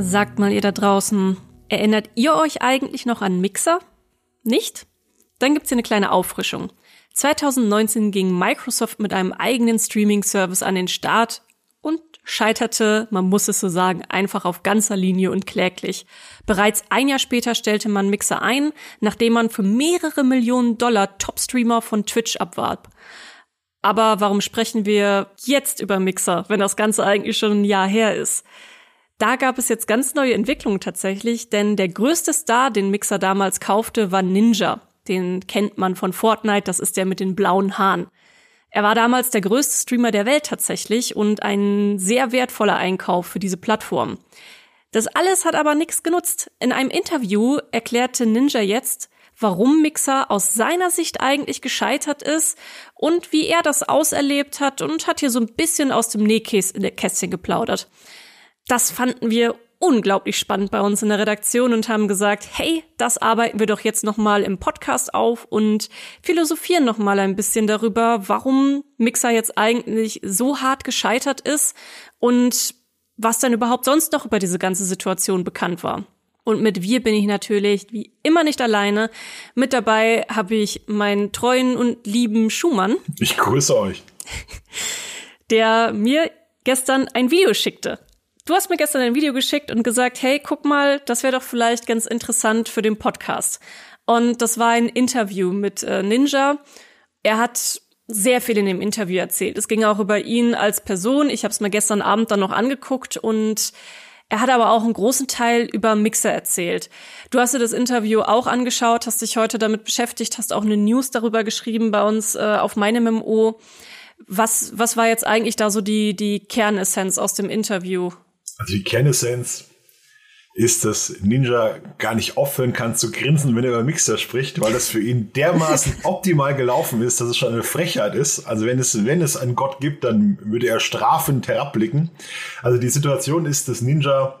Sagt mal ihr da draußen, erinnert ihr euch eigentlich noch an Mixer? Nicht? Dann gibt's hier eine kleine Auffrischung. 2019 ging Microsoft mit einem eigenen Streaming-Service an den Start und scheiterte, man muss es so sagen, einfach auf ganzer Linie und kläglich. Bereits ein Jahr später stellte man Mixer ein, nachdem man für mehrere Millionen Dollar Top-Streamer von Twitch abwarb. Aber warum sprechen wir jetzt über Mixer, wenn das Ganze eigentlich schon ein Jahr her ist? Da gab es jetzt ganz neue Entwicklungen tatsächlich, denn der größte Star, den Mixer damals kaufte, war Ninja. Den kennt man von Fortnite, das ist der mit den blauen Haaren. Er war damals der größte Streamer der Welt tatsächlich und ein sehr wertvoller Einkauf für diese Plattform. Das alles hat aber nichts genutzt. In einem Interview erklärte Ninja jetzt, warum Mixer aus seiner Sicht eigentlich gescheitert ist und wie er das auserlebt hat und hat hier so ein bisschen aus dem Nähkästchen geplaudert. Das fanden wir unglaublich spannend bei uns in der Redaktion und haben gesagt, hey, das arbeiten wir doch jetzt noch mal im Podcast auf und philosophieren noch mal ein bisschen darüber, warum Mixer jetzt eigentlich so hart gescheitert ist und was dann überhaupt sonst noch über diese ganze Situation bekannt war. Und mit wir bin ich natürlich wie immer nicht alleine. Mit dabei habe ich meinen treuen und lieben Schumann. Ich grüße euch. Der mir gestern ein Video schickte. Du hast mir gestern ein Video geschickt und gesagt, hey, guck mal, das wäre doch vielleicht ganz interessant für den Podcast. Und das war ein Interview mit äh, Ninja. Er hat sehr viel in dem Interview erzählt. Es ging auch über ihn als Person. Ich habe es mir gestern Abend dann noch angeguckt und er hat aber auch einen großen Teil über Mixer erzählt. Du hast dir das Interview auch angeschaut, hast dich heute damit beschäftigt, hast auch eine News darüber geschrieben bei uns äh, auf meinem MMO. Was, was war jetzt eigentlich da so die, die Kernessenz aus dem Interview? Also die Kernessenz ist, dass Ninja gar nicht aufhören kann zu grinsen, wenn er über Mixer spricht, weil das für ihn dermaßen optimal gelaufen ist, dass es schon eine Frechheit ist. Also wenn es, wenn es einen Gott gibt, dann würde er strafend herabblicken. Also die Situation ist, dass Ninja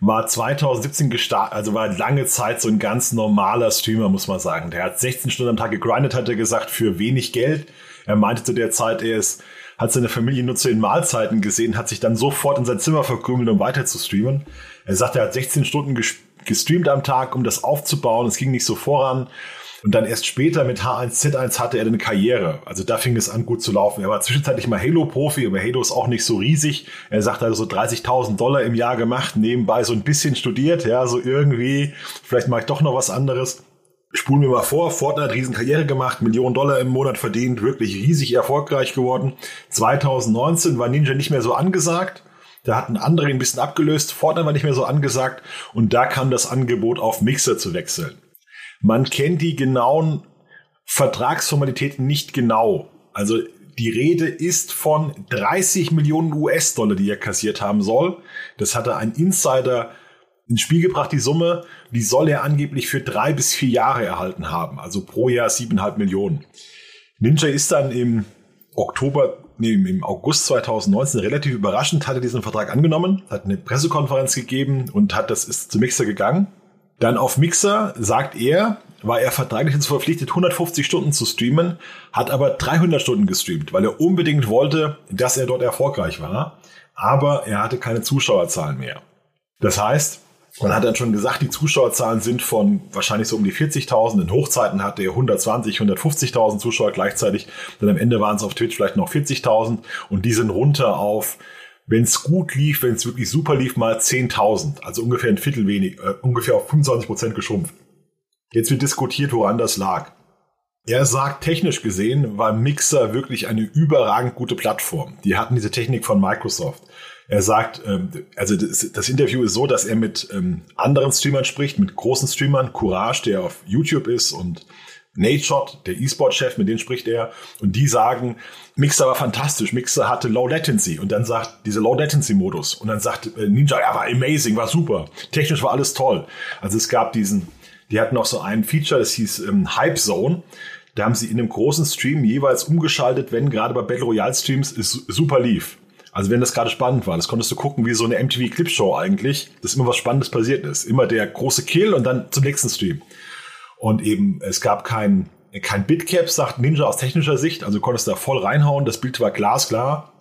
war 2017 gestartet, also war lange Zeit so ein ganz normaler Streamer, muss man sagen. Der hat 16 Stunden am Tag gegrindet, hat er gesagt, für wenig Geld. Er meinte zu der Zeit, er ist hat seine Familie nur zu den Mahlzeiten gesehen, hat sich dann sofort in sein Zimmer verkrümelt, um weiter zu streamen. Er sagt, er hat 16 Stunden gestreamt am Tag, um das aufzubauen. Es ging nicht so voran. Und dann erst später mit H1Z1 hatte er eine Karriere. Also da fing es an, gut zu laufen. Er war zwischenzeitlich mal Halo-Profi, aber Halo ist auch nicht so riesig. Er sagt also so 30.000 Dollar im Jahr gemacht, nebenbei so ein bisschen studiert, ja, so irgendwie, vielleicht mache ich doch noch was anderes. Spulen wir mal vor, Fortnite Riesenkarriere gemacht, Millionen Dollar im Monat verdient, wirklich riesig erfolgreich geworden. 2019 war Ninja nicht mehr so angesagt. Da hatten andere ein bisschen abgelöst. Fortnite war nicht mehr so angesagt. Und da kam das Angebot auf Mixer zu wechseln. Man kennt die genauen Vertragsformalitäten nicht genau. Also die Rede ist von 30 Millionen US-Dollar, die er kassiert haben soll. Das hatte ein Insider ins Spiel gebracht, die Summe, die soll er angeblich für drei bis vier Jahre erhalten haben, also pro Jahr siebeneinhalb Millionen. Ninja ist dann im Oktober, nee, im August 2019 relativ überraschend, hat er diesen Vertrag angenommen, hat eine Pressekonferenz gegeben und hat das ist zu Mixer gegangen. Dann auf Mixer sagt er, war er vertraglich dazu verpflichtet, 150 Stunden zu streamen, hat aber 300 Stunden gestreamt, weil er unbedingt wollte, dass er dort erfolgreich war. Aber er hatte keine Zuschauerzahlen mehr. Das heißt, man hat dann schon gesagt, die Zuschauerzahlen sind von wahrscheinlich so um die 40.000. In Hochzeiten hatte er 120, 150.000 Zuschauer gleichzeitig. Dann am Ende waren es auf Twitch vielleicht noch 40.000 und die sind runter auf, wenn es gut lief, wenn es wirklich super lief, mal 10.000. Also ungefähr ein Viertel wenig, äh, ungefähr auf 25 Prozent geschrumpft. Jetzt wird diskutiert, woran das lag. Er sagt, technisch gesehen war Mixer wirklich eine überragend gute Plattform. Die hatten diese Technik von Microsoft. Er sagt, ähm, also das, Interview ist so, dass er mit ähm, anderen Streamern spricht, mit großen Streamern, Courage, der auf YouTube ist und Nadeshot, der E-Sport-Chef, mit denen spricht er. Und die sagen, Mixer war fantastisch, Mixer hatte Low Latency. Und dann sagt, diese Low Latency-Modus. Und dann sagt äh, Ninja, ja, war amazing, war super. Technisch war alles toll. Also es gab diesen, die hatten auch so ein Feature, das hieß ähm, Hype Zone. Da haben sie in einem großen Stream jeweils umgeschaltet, wenn gerade bei Battle Royale Streams es super lief. Also wenn das gerade spannend war, das konntest du gucken wie so eine MTV Clipshow eigentlich, dass immer was Spannendes passiert ist. Immer der große Kill und dann zum nächsten Stream. Und eben, es gab kein, kein Bitcap, sagt Ninja aus technischer Sicht, also du konntest da voll reinhauen, das Bild war glasklar.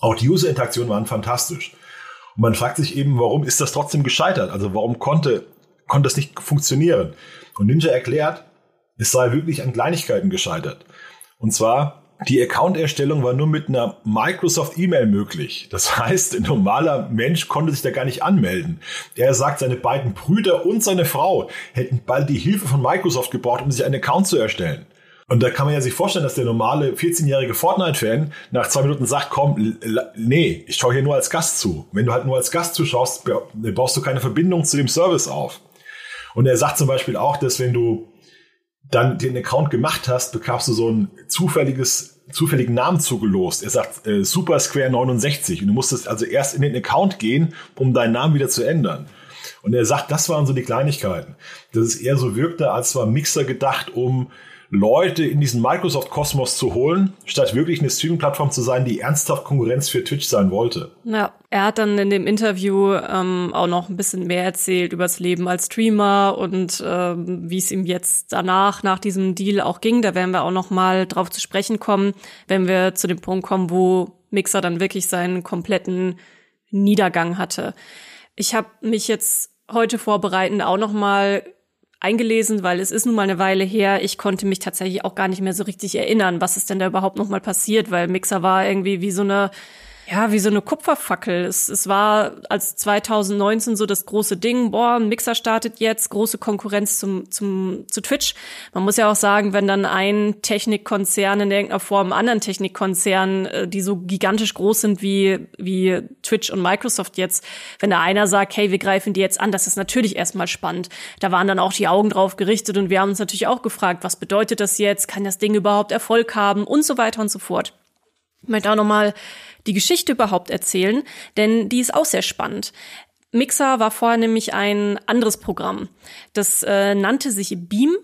Auch die User-Interaktionen waren fantastisch. Und man fragt sich eben, warum ist das trotzdem gescheitert? Also warum konnte, konnte das nicht funktionieren? Und Ninja erklärt, es sei wirklich an Kleinigkeiten gescheitert. Und zwar, die Account-Erstellung war nur mit einer Microsoft-E-Mail möglich. Das heißt, ein normaler Mensch konnte sich da gar nicht anmelden. Er sagt, seine beiden Brüder und seine Frau hätten bald die Hilfe von Microsoft gebraucht, um sich einen Account zu erstellen. Und da kann man ja sich vorstellen, dass der normale 14-jährige Fortnite-Fan nach zwei Minuten sagt, komm, nee, ich schaue hier nur als Gast zu. Wenn du halt nur als Gast zuschaust, baust du keine Verbindung zu dem Service auf. Und er sagt zum Beispiel auch, dass wenn du dann den Account gemacht hast, bekamst du so ein zufälliges, zufälligen Namen zugelost. Er sagt äh, Super Square 69 und du musstest also erst in den Account gehen, um deinen Namen wieder zu ändern. Und er sagt, das waren so die Kleinigkeiten. Dass es eher so wirkte, als war Mixer gedacht, um Leute in diesen Microsoft-Kosmos zu holen, statt wirklich eine Streaming-Plattform zu sein, die ernsthaft Konkurrenz für Twitch sein wollte. Ja, er hat dann in dem Interview ähm, auch noch ein bisschen mehr erzählt über das Leben als Streamer und ähm, wie es ihm jetzt danach, nach diesem Deal auch ging. Da werden wir auch noch mal drauf zu sprechen kommen, wenn wir zu dem Punkt kommen, wo Mixer dann wirklich seinen kompletten Niedergang hatte. Ich habe mich jetzt heute vorbereitend auch noch mal eingelesen, weil es ist nun mal eine Weile her. Ich konnte mich tatsächlich auch gar nicht mehr so richtig erinnern, was ist denn da überhaupt noch mal passiert, weil Mixer war irgendwie wie so eine ja, wie so eine Kupferfackel. Es, es war als 2019 so das große Ding, boah, ein Mixer startet jetzt, große Konkurrenz zum, zum, zu Twitch. Man muss ja auch sagen, wenn dann ein Technikkonzern in irgendeiner Form anderen Technikkonzern, äh, die so gigantisch groß sind wie, wie Twitch und Microsoft jetzt, wenn da einer sagt, hey, wir greifen die jetzt an, das ist natürlich erstmal spannend. Da waren dann auch die Augen drauf gerichtet und wir haben uns natürlich auch gefragt, was bedeutet das jetzt? Kann das Ding überhaupt Erfolg haben? Und so weiter und so fort. Ich möchte auch nochmal die Geschichte überhaupt erzählen, denn die ist auch sehr spannend. Mixer war vorher nämlich ein anderes Programm. Das äh, nannte sich Beam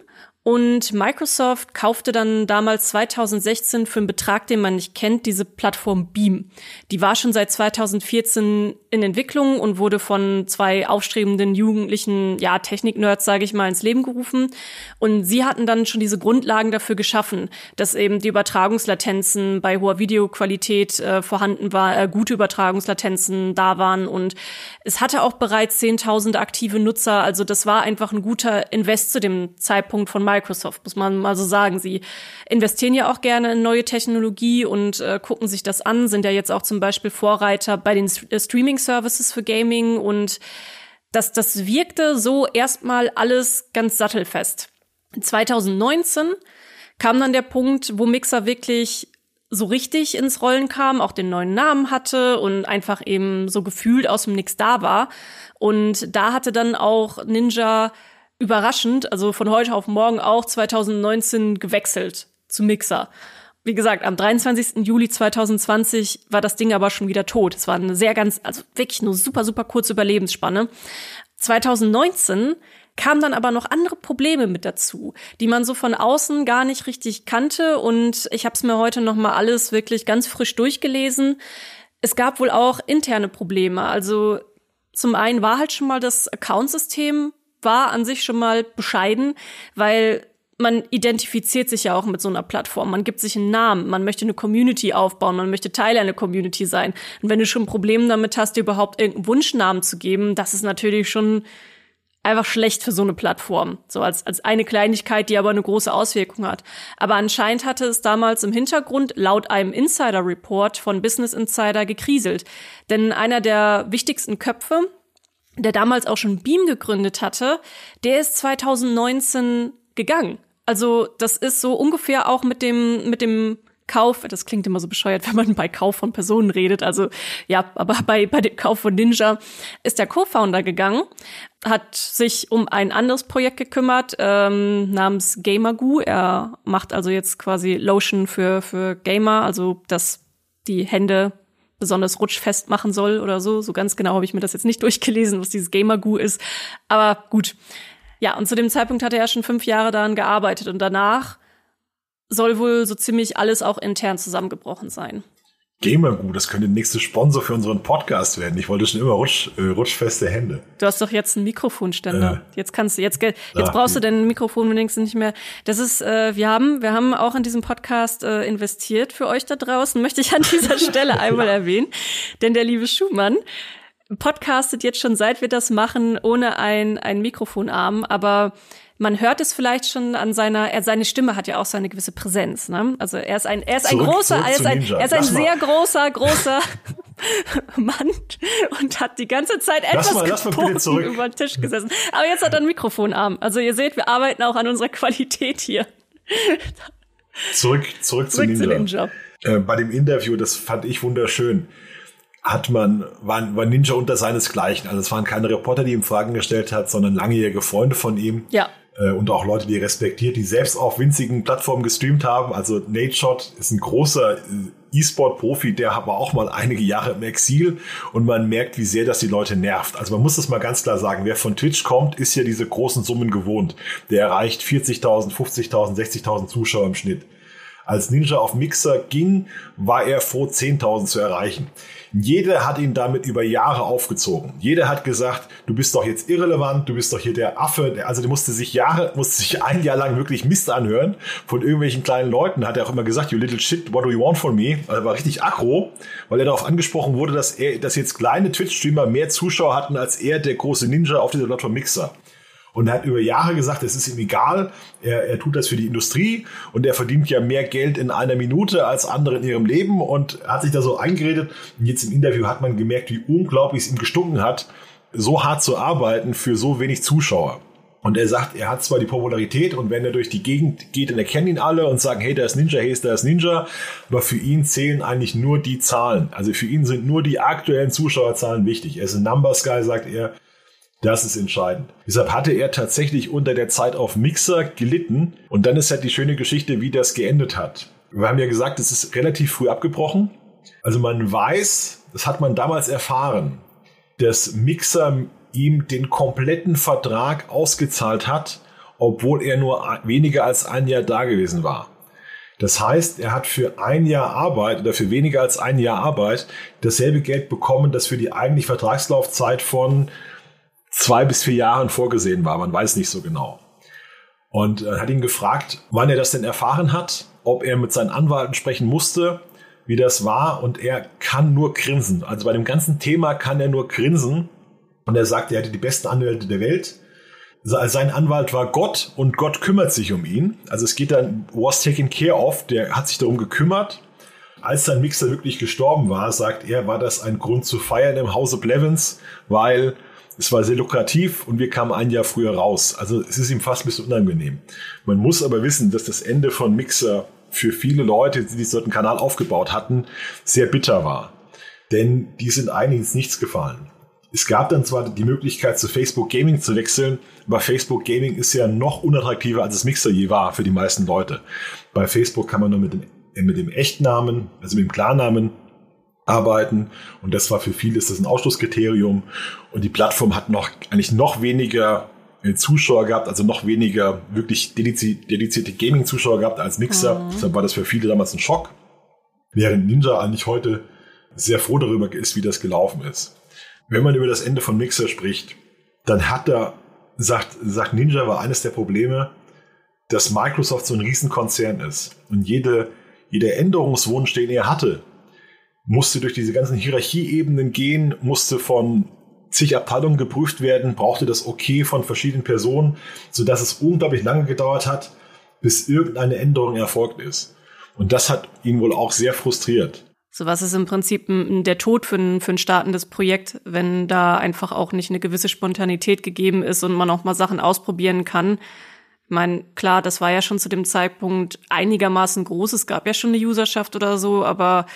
und Microsoft kaufte dann damals 2016 für einen Betrag, den man nicht kennt, diese Plattform Beam. Die war schon seit 2014 in Entwicklung und wurde von zwei aufstrebenden jugendlichen, ja, Technik-Nerds, sage ich mal, ins Leben gerufen. Und sie hatten dann schon diese Grundlagen dafür geschaffen, dass eben die Übertragungslatenzen bei hoher Videoqualität äh, vorhanden war, äh, gute Übertragungslatenzen da waren. Und es hatte auch bereits 10.000 aktive Nutzer. Also das war einfach ein guter Invest zu dem Zeitpunkt von Microsoft, muss man mal so sagen. Sie investieren ja auch gerne in neue Technologie und äh, gucken sich das an, sind ja jetzt auch zum Beispiel Vorreiter bei den äh, Streaming-Services für Gaming und das, das wirkte so erstmal alles ganz sattelfest. 2019 kam dann der Punkt, wo Mixer wirklich so richtig ins Rollen kam, auch den neuen Namen hatte und einfach eben so gefühlt aus dem Nix da war. Und da hatte dann auch Ninja überraschend, also von heute auf morgen auch 2019 gewechselt zu Mixer. Wie gesagt, am 23. Juli 2020 war das Ding aber schon wieder tot. Es war eine sehr ganz, also wirklich eine super, super kurze Überlebensspanne. 2019 kamen dann aber noch andere Probleme mit dazu, die man so von außen gar nicht richtig kannte. Und ich habe es mir heute noch mal alles wirklich ganz frisch durchgelesen. Es gab wohl auch interne Probleme. Also zum einen war halt schon mal das Accountsystem war an sich schon mal bescheiden, weil man identifiziert sich ja auch mit so einer Plattform. Man gibt sich einen Namen, man möchte eine Community aufbauen, man möchte Teil einer Community sein. Und wenn du schon Probleme damit hast, dir überhaupt irgendeinen Wunschnamen zu geben, das ist natürlich schon einfach schlecht für so eine Plattform. So als, als eine Kleinigkeit, die aber eine große Auswirkung hat. Aber anscheinend hatte es damals im Hintergrund laut einem Insider Report von Business Insider gekriselt. Denn einer der wichtigsten Köpfe der damals auch schon Beam gegründet hatte, der ist 2019 gegangen. Also das ist so ungefähr auch mit dem mit dem Kauf, das klingt immer so bescheuert, wenn man bei Kauf von Personen redet. Also ja, aber bei, bei dem Kauf von Ninja ist der Co-Founder gegangen, hat sich um ein anderes Projekt gekümmert ähm, namens Gamergoo. Er macht also jetzt quasi Lotion für für Gamer, also dass die Hände besonders rutschfest machen soll oder so. So ganz genau habe ich mir das jetzt nicht durchgelesen, was dieses Gamer-Goo ist. Aber gut. Ja, und zu dem Zeitpunkt hat er ja schon fünf Jahre daran gearbeitet und danach soll wohl so ziemlich alles auch intern zusammengebrochen sein. Gamergoo, das könnte der nächste Sponsor für unseren Podcast werden. Ich wollte schon immer rutsch, äh, rutschfeste Hände. Du hast doch jetzt einen Mikrofonständer. Äh, jetzt kannst du jetzt jetzt ach, brauchst du dein Mikrofon wenigstens nicht mehr. Das ist äh, wir haben wir haben auch in diesem Podcast äh, investiert für euch da draußen, möchte ich an dieser Stelle einmal erwähnen, denn der liebe Schumann podcastet jetzt schon seit wir das machen ohne ein, ein Mikrofonarm, aber man hört es vielleicht schon an seiner, er, seine Stimme hat ja auch so eine gewisse Präsenz, ne? Also er ist ein, er ist zurück, ein großer, er ist ein, er ist ein sehr großer, großer Mann und hat die ganze Zeit etwas lass mal, lass mal über den Tisch gesessen. Aber jetzt hat er einen Mikrofonarm. Also ihr seht, wir arbeiten auch an unserer Qualität hier. Zurück, zurück, zurück zu Ninja. Zu Ninja. Äh, bei dem Interview, das fand ich wunderschön hat man, war, war Ninja unter seinesgleichen. Also es waren keine Reporter, die ihm Fragen gestellt hat, sondern langjährige Freunde von ihm. Ja. Äh, und auch Leute, die er respektiert, die selbst auf winzigen Plattformen gestreamt haben. Also Nate Shot ist ein großer äh, E-Sport-Profi, der war auch mal einige Jahre im Exil und man merkt, wie sehr das die Leute nervt. Also man muss das mal ganz klar sagen, wer von Twitch kommt, ist ja diese großen Summen gewohnt. Der erreicht 40.000, 50.000, 60.000 Zuschauer im Schnitt. Als Ninja auf Mixer ging, war er froh, 10.000 zu erreichen. Jeder hat ihn damit über Jahre aufgezogen. Jeder hat gesagt, du bist doch jetzt irrelevant, du bist doch hier der Affe. Also der musste sich Jahre, musste sich ein Jahr lang wirklich Mist anhören von irgendwelchen kleinen Leuten. Hat er auch immer gesagt, you little shit, what do you want from me? Also er war richtig aggro, weil er darauf angesprochen wurde, dass er, dass jetzt kleine Twitch-Streamer mehr Zuschauer hatten als er, der große Ninja auf dieser Plattform Mixer. Und er hat über Jahre gesagt, es ist ihm egal, er, er tut das für die Industrie und er verdient ja mehr Geld in einer Minute als andere in ihrem Leben und hat sich da so eingeredet. Und jetzt im Interview hat man gemerkt, wie unglaublich es ihm gestunken hat, so hart zu arbeiten für so wenig Zuschauer. Und er sagt, er hat zwar die Popularität und wenn er durch die Gegend geht, dann erkennen ihn alle und sagen, hey, da ist Ninja, hey, da ist Ninja. Aber für ihn zählen eigentlich nur die Zahlen. Also für ihn sind nur die aktuellen Zuschauerzahlen wichtig. Er ist ein Numbers Guy, sagt er. Das ist entscheidend. Deshalb hatte er tatsächlich unter der Zeit auf Mixer gelitten. Und dann ist halt die schöne Geschichte, wie das geendet hat. Wir haben ja gesagt, es ist relativ früh abgebrochen. Also man weiß, das hat man damals erfahren, dass Mixer ihm den kompletten Vertrag ausgezahlt hat, obwohl er nur weniger als ein Jahr da gewesen war. Das heißt, er hat für ein Jahr Arbeit oder für weniger als ein Jahr Arbeit dasselbe Geld bekommen, das für die eigentlich Vertragslaufzeit von zwei bis vier Jahren vorgesehen war. Man weiß nicht so genau. Und äh, hat ihn gefragt, wann er das denn erfahren hat, ob er mit seinen Anwalten sprechen musste, wie das war. Und er kann nur grinsen. Also bei dem ganzen Thema kann er nur grinsen. Und er sagt, er hätte die besten Anwälte der Welt. Sein Anwalt war Gott und Gott kümmert sich um ihn. Also es geht dann, was taken care of, der hat sich darum gekümmert. Als sein Mixer wirklich gestorben war, sagt er, war das ein Grund zu feiern im Hause Blevins, weil es war sehr lukrativ und wir kamen ein Jahr früher raus. Also es ist ihm fast ein bisschen unangenehm. Man muss aber wissen, dass das Ende von Mixer für viele Leute, die diesen Kanal aufgebaut hatten, sehr bitter war. Denn die sind eigentlich ins Nichts gefallen. Es gab dann zwar die Möglichkeit, zu Facebook Gaming zu wechseln, aber Facebook Gaming ist ja noch unattraktiver, als es Mixer je war für die meisten Leute. Bei Facebook kann man nur mit dem, mit dem Echtnamen, also mit dem Klarnamen, arbeiten. Und das war für viele ist das ein Ausschlusskriterium. Und die Plattform hat noch eigentlich noch weniger äh, Zuschauer gehabt, also noch weniger wirklich dedizierte Gaming-Zuschauer gehabt als Mixer. Mhm. Deshalb war das für viele damals ein Schock. Während Ninja eigentlich heute sehr froh darüber ist, wie das gelaufen ist. Wenn man über das Ende von Mixer spricht, dann hat er, sagt, sagt Ninja war eines der Probleme, dass Microsoft so ein Riesenkonzern ist. Und jede, jeder Änderungswunsch, den er hatte, musste durch diese ganzen Hierarchieebenen gehen, musste von zig Abteilungen geprüft werden, brauchte das Okay von verschiedenen Personen, sodass es unglaublich lange gedauert hat, bis irgendeine Änderung erfolgt ist. Und das hat ihn wohl auch sehr frustriert. So was ist im Prinzip der Tod für ein, für ein startendes Projekt, wenn da einfach auch nicht eine gewisse Spontanität gegeben ist und man auch mal Sachen ausprobieren kann. Ich meine, klar, das war ja schon zu dem Zeitpunkt einigermaßen groß. Es gab ja schon eine Userschaft oder so, aber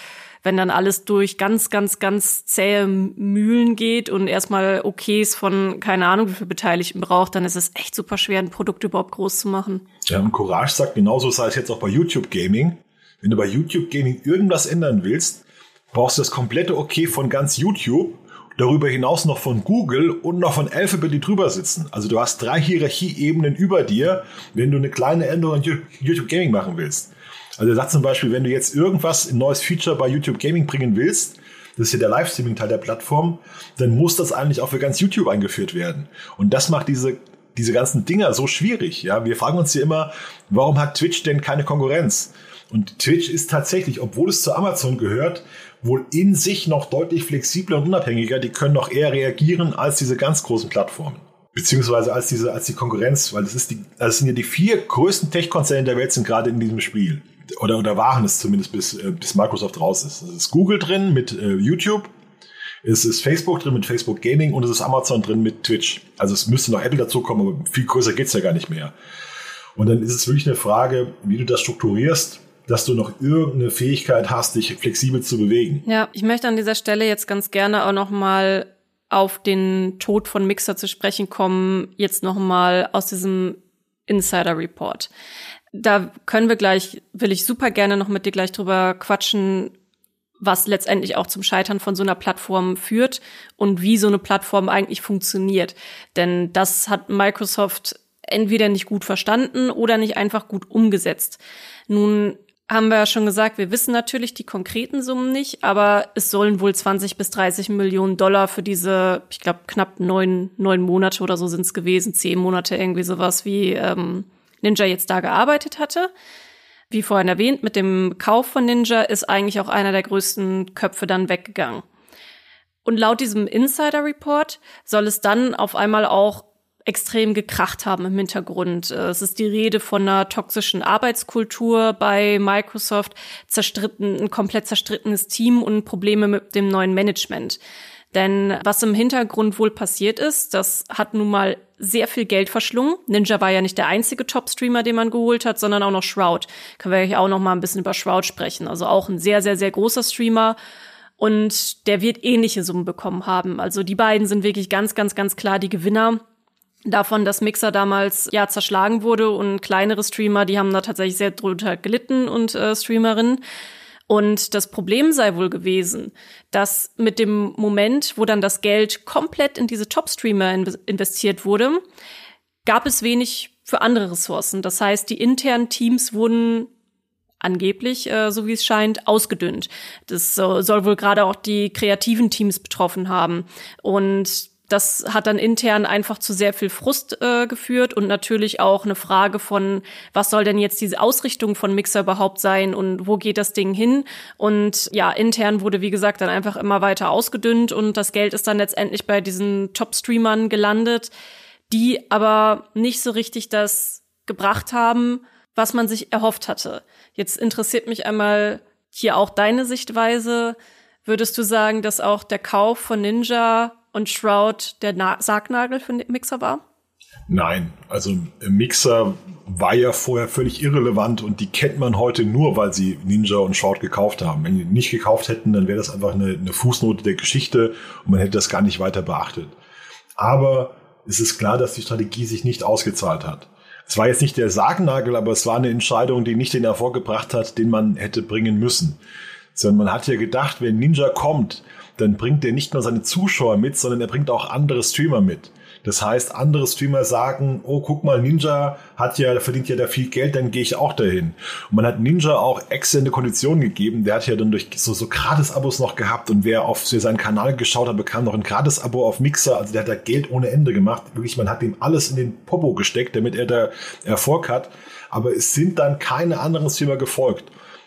wenn dann alles durch ganz, ganz, ganz zähe Mühlen geht und erstmal Okays von keine Ahnung wie viel Beteiligten braucht, dann ist es echt super schwer, ein Produkt überhaupt groß zu machen. Ja, und Courage sagt genauso, sei es jetzt auch bei YouTube Gaming. Wenn du bei YouTube Gaming irgendwas ändern willst, brauchst du das komplette Okay von ganz YouTube darüber hinaus noch von Google und noch von Alphabet, die drüber sitzen. Also du hast drei Hierarchieebenen über dir, wenn du eine kleine Änderung in YouTube Gaming machen willst. Also er sagt zum Beispiel, wenn du jetzt irgendwas, ein neues Feature bei YouTube Gaming bringen willst, das ist ja der Livestreaming-Teil der Plattform, dann muss das eigentlich auch für ganz YouTube eingeführt werden. Und das macht diese, diese ganzen Dinger so schwierig. Ja, wir fragen uns hier immer, warum hat Twitch denn keine Konkurrenz? Und Twitch ist tatsächlich, obwohl es zu Amazon gehört, wohl in sich noch deutlich flexibler und unabhängiger. Die können noch eher reagieren als diese ganz großen Plattformen. Beziehungsweise als diese, als die Konkurrenz, weil das ist die, das sind ja die vier größten Tech-Konzerne der Welt sind gerade in diesem Spiel. Oder, oder waren es zumindest bis, äh, bis Microsoft raus ist. Es ist Google drin mit äh, YouTube, es ist Facebook drin mit Facebook Gaming und es ist Amazon drin mit Twitch. Also es müsste noch Apple dazukommen, aber viel größer geht's ja gar nicht mehr. Und dann ist es wirklich eine Frage, wie du das strukturierst dass du noch irgendeine Fähigkeit hast, dich flexibel zu bewegen. Ja, ich möchte an dieser Stelle jetzt ganz gerne auch noch mal auf den Tod von Mixer zu sprechen kommen, jetzt noch mal aus diesem Insider Report. Da können wir gleich, will ich super gerne noch mit dir gleich drüber quatschen, was letztendlich auch zum Scheitern von so einer Plattform führt und wie so eine Plattform eigentlich funktioniert. Denn das hat Microsoft entweder nicht gut verstanden oder nicht einfach gut umgesetzt. Nun haben wir ja schon gesagt, wir wissen natürlich die konkreten Summen nicht, aber es sollen wohl 20 bis 30 Millionen Dollar für diese, ich glaube, knapp neun, neun Monate oder so sind es gewesen, zehn Monate irgendwie sowas wie ähm, Ninja jetzt da gearbeitet hatte. Wie vorhin erwähnt, mit dem Kauf von Ninja ist eigentlich auch einer der größten Köpfe dann weggegangen. Und laut diesem Insider Report soll es dann auf einmal auch extrem gekracht haben im Hintergrund. Äh, es ist die Rede von einer toxischen Arbeitskultur bei Microsoft, zerstritten, ein komplett zerstrittenes Team und Probleme mit dem neuen Management. Denn was im Hintergrund wohl passiert ist, das hat nun mal sehr viel Geld verschlungen. Ninja war ja nicht der einzige Top-Streamer, den man geholt hat, sondern auch noch Shroud. Können wir ja auch noch mal ein bisschen über Shroud sprechen. Also auch ein sehr, sehr, sehr großer Streamer. Und der wird ähnliche Summen bekommen haben. Also die beiden sind wirklich ganz, ganz, ganz klar die Gewinner davon, dass Mixer damals ja zerschlagen wurde und kleinere Streamer, die haben da tatsächlich sehr drunter gelitten und äh, Streamerinnen. Und das Problem sei wohl gewesen, dass mit dem Moment, wo dann das Geld komplett in diese Top-Streamer investiert wurde, gab es wenig für andere Ressourcen. Das heißt, die internen Teams wurden angeblich, äh, so wie es scheint, ausgedünnt. Das soll wohl gerade auch die kreativen Teams betroffen haben. Und das hat dann intern einfach zu sehr viel Frust äh, geführt und natürlich auch eine Frage von, was soll denn jetzt diese Ausrichtung von Mixer überhaupt sein und wo geht das Ding hin? Und ja, intern wurde, wie gesagt, dann einfach immer weiter ausgedünnt und das Geld ist dann letztendlich bei diesen Top-Streamern gelandet, die aber nicht so richtig das gebracht haben, was man sich erhofft hatte. Jetzt interessiert mich einmal hier auch deine Sichtweise. Würdest du sagen, dass auch der Kauf von Ninja und Shroud der Na Sargnagel für Mixer war? Nein, also Mixer war ja vorher völlig irrelevant und die kennt man heute nur, weil sie Ninja und Shroud gekauft haben. Wenn die nicht gekauft hätten, dann wäre das einfach eine, eine Fußnote der Geschichte und man hätte das gar nicht weiter beachtet. Aber es ist klar, dass die Strategie sich nicht ausgezahlt hat. Es war jetzt nicht der Sargnagel, aber es war eine Entscheidung, die nicht den Erfolg gebracht hat, den man hätte bringen müssen. Sondern man hat ja gedacht, wenn Ninja kommt, dann bringt er nicht nur seine Zuschauer mit, sondern er bringt auch andere Streamer mit. Das heißt, andere Streamer sagen, oh, guck mal, Ninja hat ja, verdient ja da viel Geld, dann gehe ich auch dahin. Und man hat Ninja auch exzellente Konditionen gegeben. Der hat ja dann durch so, so Gratis-Abos noch gehabt und wer auf seinen Kanal geschaut hat, bekam noch ein Gratis-Abo auf Mixer. Also der hat da Geld ohne Ende gemacht. Wirklich, man hat ihm alles in den Popo gesteckt, damit er da Erfolg hat. Aber es sind dann keine anderen Streamer gefolgt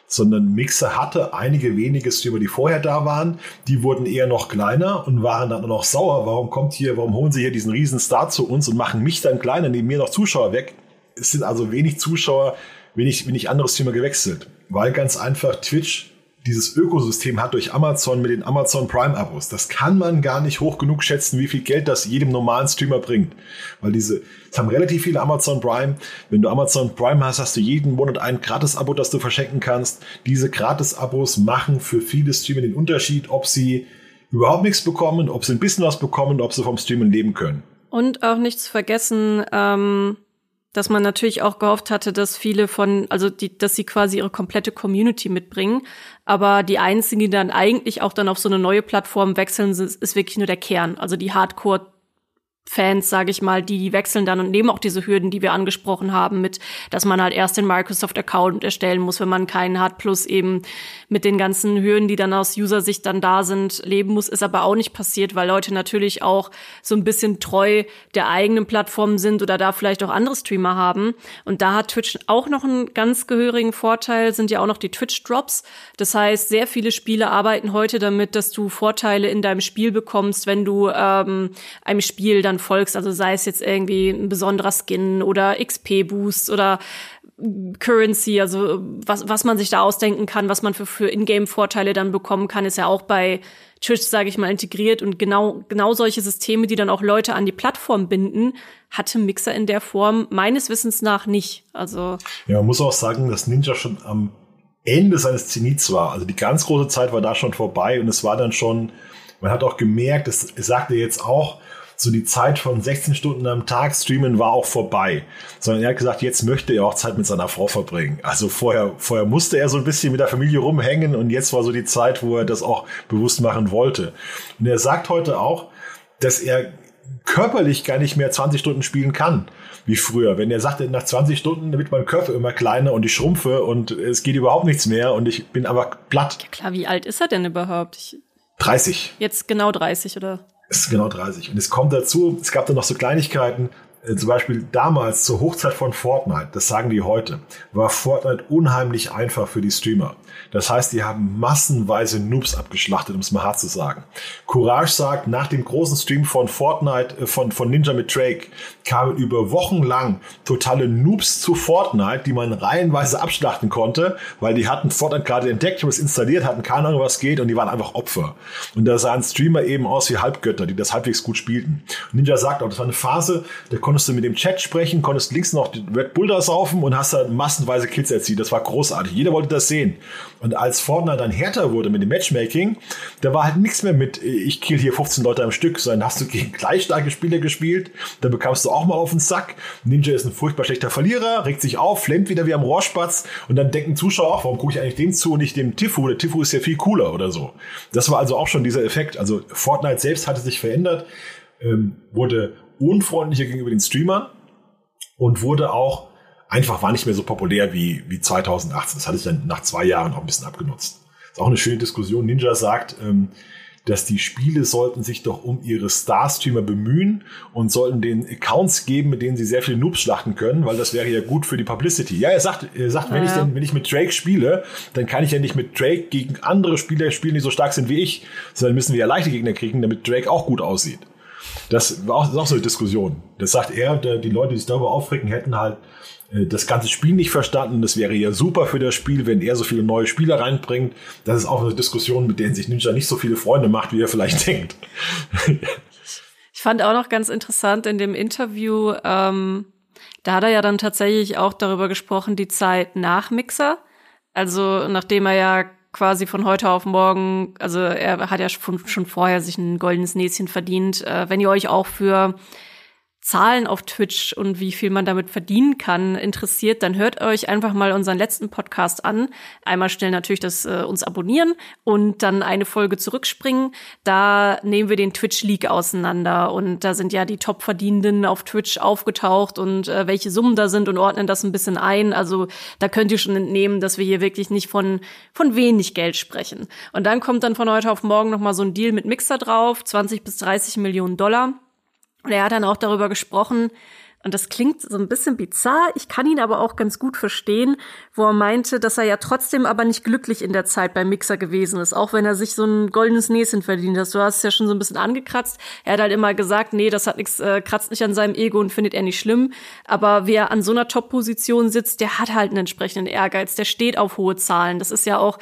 sondern Mixer hatte einige wenige Streamer, die vorher da waren. Die wurden eher noch kleiner und waren dann noch sauer. Warum kommt hier, warum holen sie hier diesen riesen Star zu uns und machen mich dann kleiner, nehmen mir noch Zuschauer weg? Es sind also wenig Zuschauer, wenig, wenig andere Streamer gewechselt. Weil ganz einfach Twitch dieses Ökosystem hat durch Amazon mit den Amazon Prime Abos. Das kann man gar nicht hoch genug schätzen, wie viel Geld das jedem normalen Streamer bringt. Weil diese, es haben relativ viele Amazon Prime. Wenn du Amazon Prime hast, hast du jeden Monat ein Gratis-Abo, das du verschenken kannst. Diese Gratis-Abos machen für viele Streamer den Unterschied, ob sie überhaupt nichts bekommen, ob sie ein bisschen was bekommen, ob sie vom Streamen leben können. Und auch nicht zu vergessen, ähm, dass man natürlich auch gehofft hatte, dass viele von, also die, dass sie quasi ihre komplette Community mitbringen. Aber die einzigen, die dann eigentlich auch dann auf so eine neue Plattform wechseln, ist, ist wirklich nur der Kern. Also die Hardcore Fans, sage ich mal, die, die wechseln dann und nehmen auch diese Hürden, die wir angesprochen haben, mit, dass man halt erst den Microsoft-Account erstellen muss, wenn man keinen hat, plus eben mit den ganzen Hürden, die dann aus User-Sicht dann da sind, leben muss, ist aber auch nicht passiert, weil Leute natürlich auch so ein bisschen treu der eigenen Plattform sind oder da vielleicht auch andere Streamer haben. Und da hat Twitch auch noch einen ganz gehörigen Vorteil, sind ja auch noch die Twitch-Drops. Das heißt, sehr viele Spiele arbeiten heute damit, dass du Vorteile in deinem Spiel bekommst, wenn du ähm, einem Spiel dann folgst, also sei es jetzt irgendwie ein besonderer Skin oder XP-Boost oder Currency, also was, was man sich da ausdenken kann, was man für, für Ingame-Vorteile dann bekommen kann, ist ja auch bei Twitch, sage ich mal, integriert und genau, genau solche Systeme, die dann auch Leute an die Plattform binden, hatte Mixer in der Form meines Wissens nach nicht. Also. Ja, man muss auch sagen, dass Ninja schon am Ende seines Zenits war. Also die ganz große Zeit war da schon vorbei und es war dann schon, man hat auch gemerkt, es sagte jetzt auch, so die Zeit von 16 Stunden am Tag streamen war auch vorbei. Sondern er hat gesagt, jetzt möchte er auch Zeit mit seiner Frau verbringen. Also vorher, vorher musste er so ein bisschen mit der Familie rumhängen und jetzt war so die Zeit, wo er das auch bewusst machen wollte. Und er sagt heute auch, dass er körperlich gar nicht mehr 20 Stunden spielen kann, wie früher. Wenn er sagte, nach 20 Stunden wird mein Körper immer kleiner und ich schrumpfe und es geht überhaupt nichts mehr und ich bin aber platt. Ja klar, wie alt ist er denn überhaupt? Ich 30. Jetzt genau 30, oder? Es ist genau 30. Und es kommt dazu, es gab dann noch so Kleinigkeiten, zum Beispiel damals zur Hochzeit von Fortnite, das sagen die heute, war Fortnite unheimlich einfach für die Streamer. Das heißt, die haben massenweise Noobs abgeschlachtet, um es mal hart zu sagen. Courage sagt, nach dem großen Stream von Fortnite, äh, von, von Ninja mit Drake, kamen über Wochen lang totale Noobs zu Fortnite, die man reihenweise abschlachten konnte, weil die hatten Fortnite gerade entdeckt, haben es installiert, hatten keine Ahnung, was geht und die waren einfach Opfer. Und da sahen Streamer eben aus wie Halbgötter, die das halbwegs gut spielten. Ninja sagt auch, das war eine Phase, da konntest du mit dem Chat sprechen, konntest links noch Red Bull da saufen und hast da massenweise Kills erzielt. Das war großartig. Jeder wollte das sehen. Und als Fortnite dann härter wurde mit dem Matchmaking, da war halt nichts mehr mit, ich kill hier 15 Leute am Stück, sondern hast du gegen gleich starke Spieler gespielt, dann bekamst du auch mal auf den Sack. Ninja ist ein furchtbar schlechter Verlierer, regt sich auf, flammt wieder wie am Rohrspatz und dann denken Zuschauer auch, warum gucke ich eigentlich dem zu und nicht dem Tifu? Der Tifu ist ja viel cooler oder so. Das war also auch schon dieser Effekt. Also Fortnite selbst hatte sich verändert, ähm, wurde unfreundlicher gegenüber den Streamern und wurde auch einfach war nicht mehr so populär wie, wie 2018. Das hatte ich dann nach zwei Jahren auch ein bisschen abgenutzt. Das ist auch eine schöne Diskussion. Ninja sagt, ähm, dass die Spiele sollten sich doch um ihre Star-Streamer bemühen und sollten den Accounts geben, mit denen sie sehr viele Noobs schlachten können, weil das wäre ja gut für die Publicity. Ja, er sagt, er sagt, ja. wenn ich denn, wenn ich mit Drake spiele, dann kann ich ja nicht mit Drake gegen andere Spieler spielen, die so stark sind wie ich, sondern müssen wir ja leichte Gegner kriegen, damit Drake auch gut aussieht. Das war auch, ist auch so eine Diskussion. Das sagt er, die Leute, die sich darüber aufregen, hätten halt äh, das ganze Spiel nicht verstanden. Das wäre ja super für das Spiel, wenn er so viele neue Spieler reinbringt. Das ist auch eine Diskussion, mit denen sich Ninja nicht so viele Freunde macht, wie er vielleicht denkt. Ich fand auch noch ganz interessant in dem Interview, ähm, da hat er ja dann tatsächlich auch darüber gesprochen, die Zeit nach Mixer. Also nachdem er ja quasi von heute auf morgen, also er hat ja schon, schon vorher sich ein goldenes Näschen verdient. Äh, wenn ihr euch auch für Zahlen auf Twitch und wie viel man damit verdienen kann interessiert, dann hört euch einfach mal unseren letzten Podcast an. Einmal schnell natürlich das äh, uns abonnieren und dann eine Folge zurückspringen. Da nehmen wir den Twitch League auseinander und da sind ja die Top-Verdienenden auf Twitch aufgetaucht und äh, welche Summen da sind und ordnen das ein bisschen ein. Also da könnt ihr schon entnehmen, dass wir hier wirklich nicht von von wenig Geld sprechen. Und dann kommt dann von heute auf morgen noch mal so ein Deal mit Mixer drauf, 20 bis 30 Millionen Dollar. Und er hat dann auch darüber gesprochen, und das klingt so ein bisschen bizarr, ich kann ihn aber auch ganz gut verstehen, wo er meinte, dass er ja trotzdem aber nicht glücklich in der Zeit beim Mixer gewesen ist, auch wenn er sich so ein goldenes Näschen verdient hat. Du hast es ja schon so ein bisschen angekratzt. Er hat halt immer gesagt, nee, das hat nichts, äh, kratzt nicht an seinem Ego und findet er nicht schlimm. Aber wer an so einer Top-Position sitzt, der hat halt einen entsprechenden Ehrgeiz, der steht auf hohe Zahlen. Das ist ja auch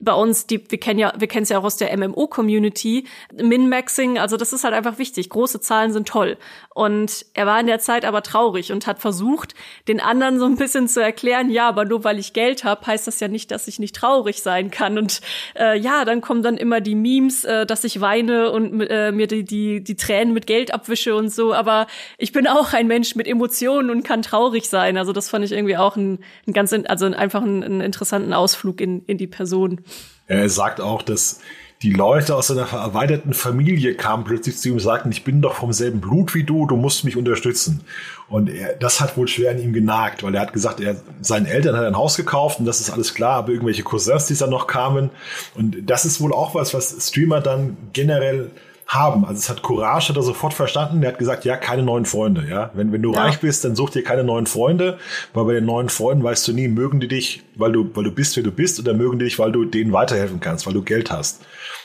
bei uns, die, wir kennen ja, wir kennen es ja auch aus der MMO-Community, Min-Maxing, also das ist halt einfach wichtig. Große Zahlen sind toll. Und er war in der Zeit aber traurig und hat versucht, den anderen so ein bisschen zu erklären, ja, aber nur weil ich Geld habe, heißt das ja nicht, dass ich nicht traurig sein kann. Und äh, ja, dann kommen dann immer die Memes, äh, dass ich weine und äh, mir die, die, die Tränen mit Geld abwische und so. Aber ich bin auch ein Mensch mit Emotionen und kann traurig sein. Also das fand ich irgendwie auch ein, ein ganz, also einfach einen, einen interessanten Ausflug in, in die Person. Er sagt auch, dass die Leute aus seiner erweiterten Familie kamen plötzlich zu ihm und sagten, ich bin doch vom selben Blut wie du, du musst mich unterstützen. Und er, das hat wohl schwer an ihm genagt, weil er hat gesagt, er, seinen Eltern hat ein Haus gekauft und das ist alles klar, aber irgendwelche Cousins, die da noch kamen. Und das ist wohl auch was, was Streamer dann generell haben. Also es hat Courage, hat er sofort verstanden. Er hat gesagt, ja, keine neuen Freunde. Ja, wenn, wenn du ja. reich bist, dann such dir keine neuen Freunde, weil bei den neuen Freunden weißt du nie, mögen die dich, weil du, weil du bist, wer du bist, oder mögen die dich, weil du denen weiterhelfen kannst, weil du Geld hast.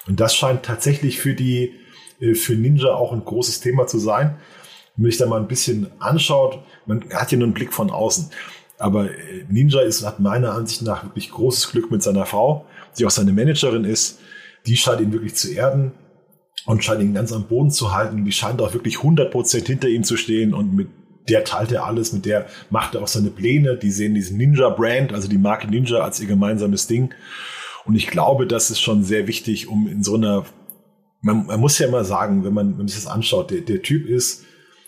Und das scheint tatsächlich für die, äh, für Ninja auch ein großes Thema zu sein. Wenn man sich da mal ein bisschen anschaut, man hat ja nur einen Blick von außen. Aber äh, Ninja ist, hat meiner Ansicht nach wirklich großes Glück mit seiner Frau, die auch seine Managerin ist. Die scheint ihn wirklich zu erden und scheint ihn ganz am Boden zu halten. Die scheint auch wirklich 100% hinter ihm zu stehen und mit der teilt er alles, mit der macht er auch seine Pläne. Die sehen diesen Ninja-Brand, also die Marke Ninja als ihr gemeinsames Ding. Und ich glaube, das ist schon sehr wichtig, um in so einer, man, man muss ja immer sagen, wenn man, wenn man sich das anschaut, der, der Typ ist,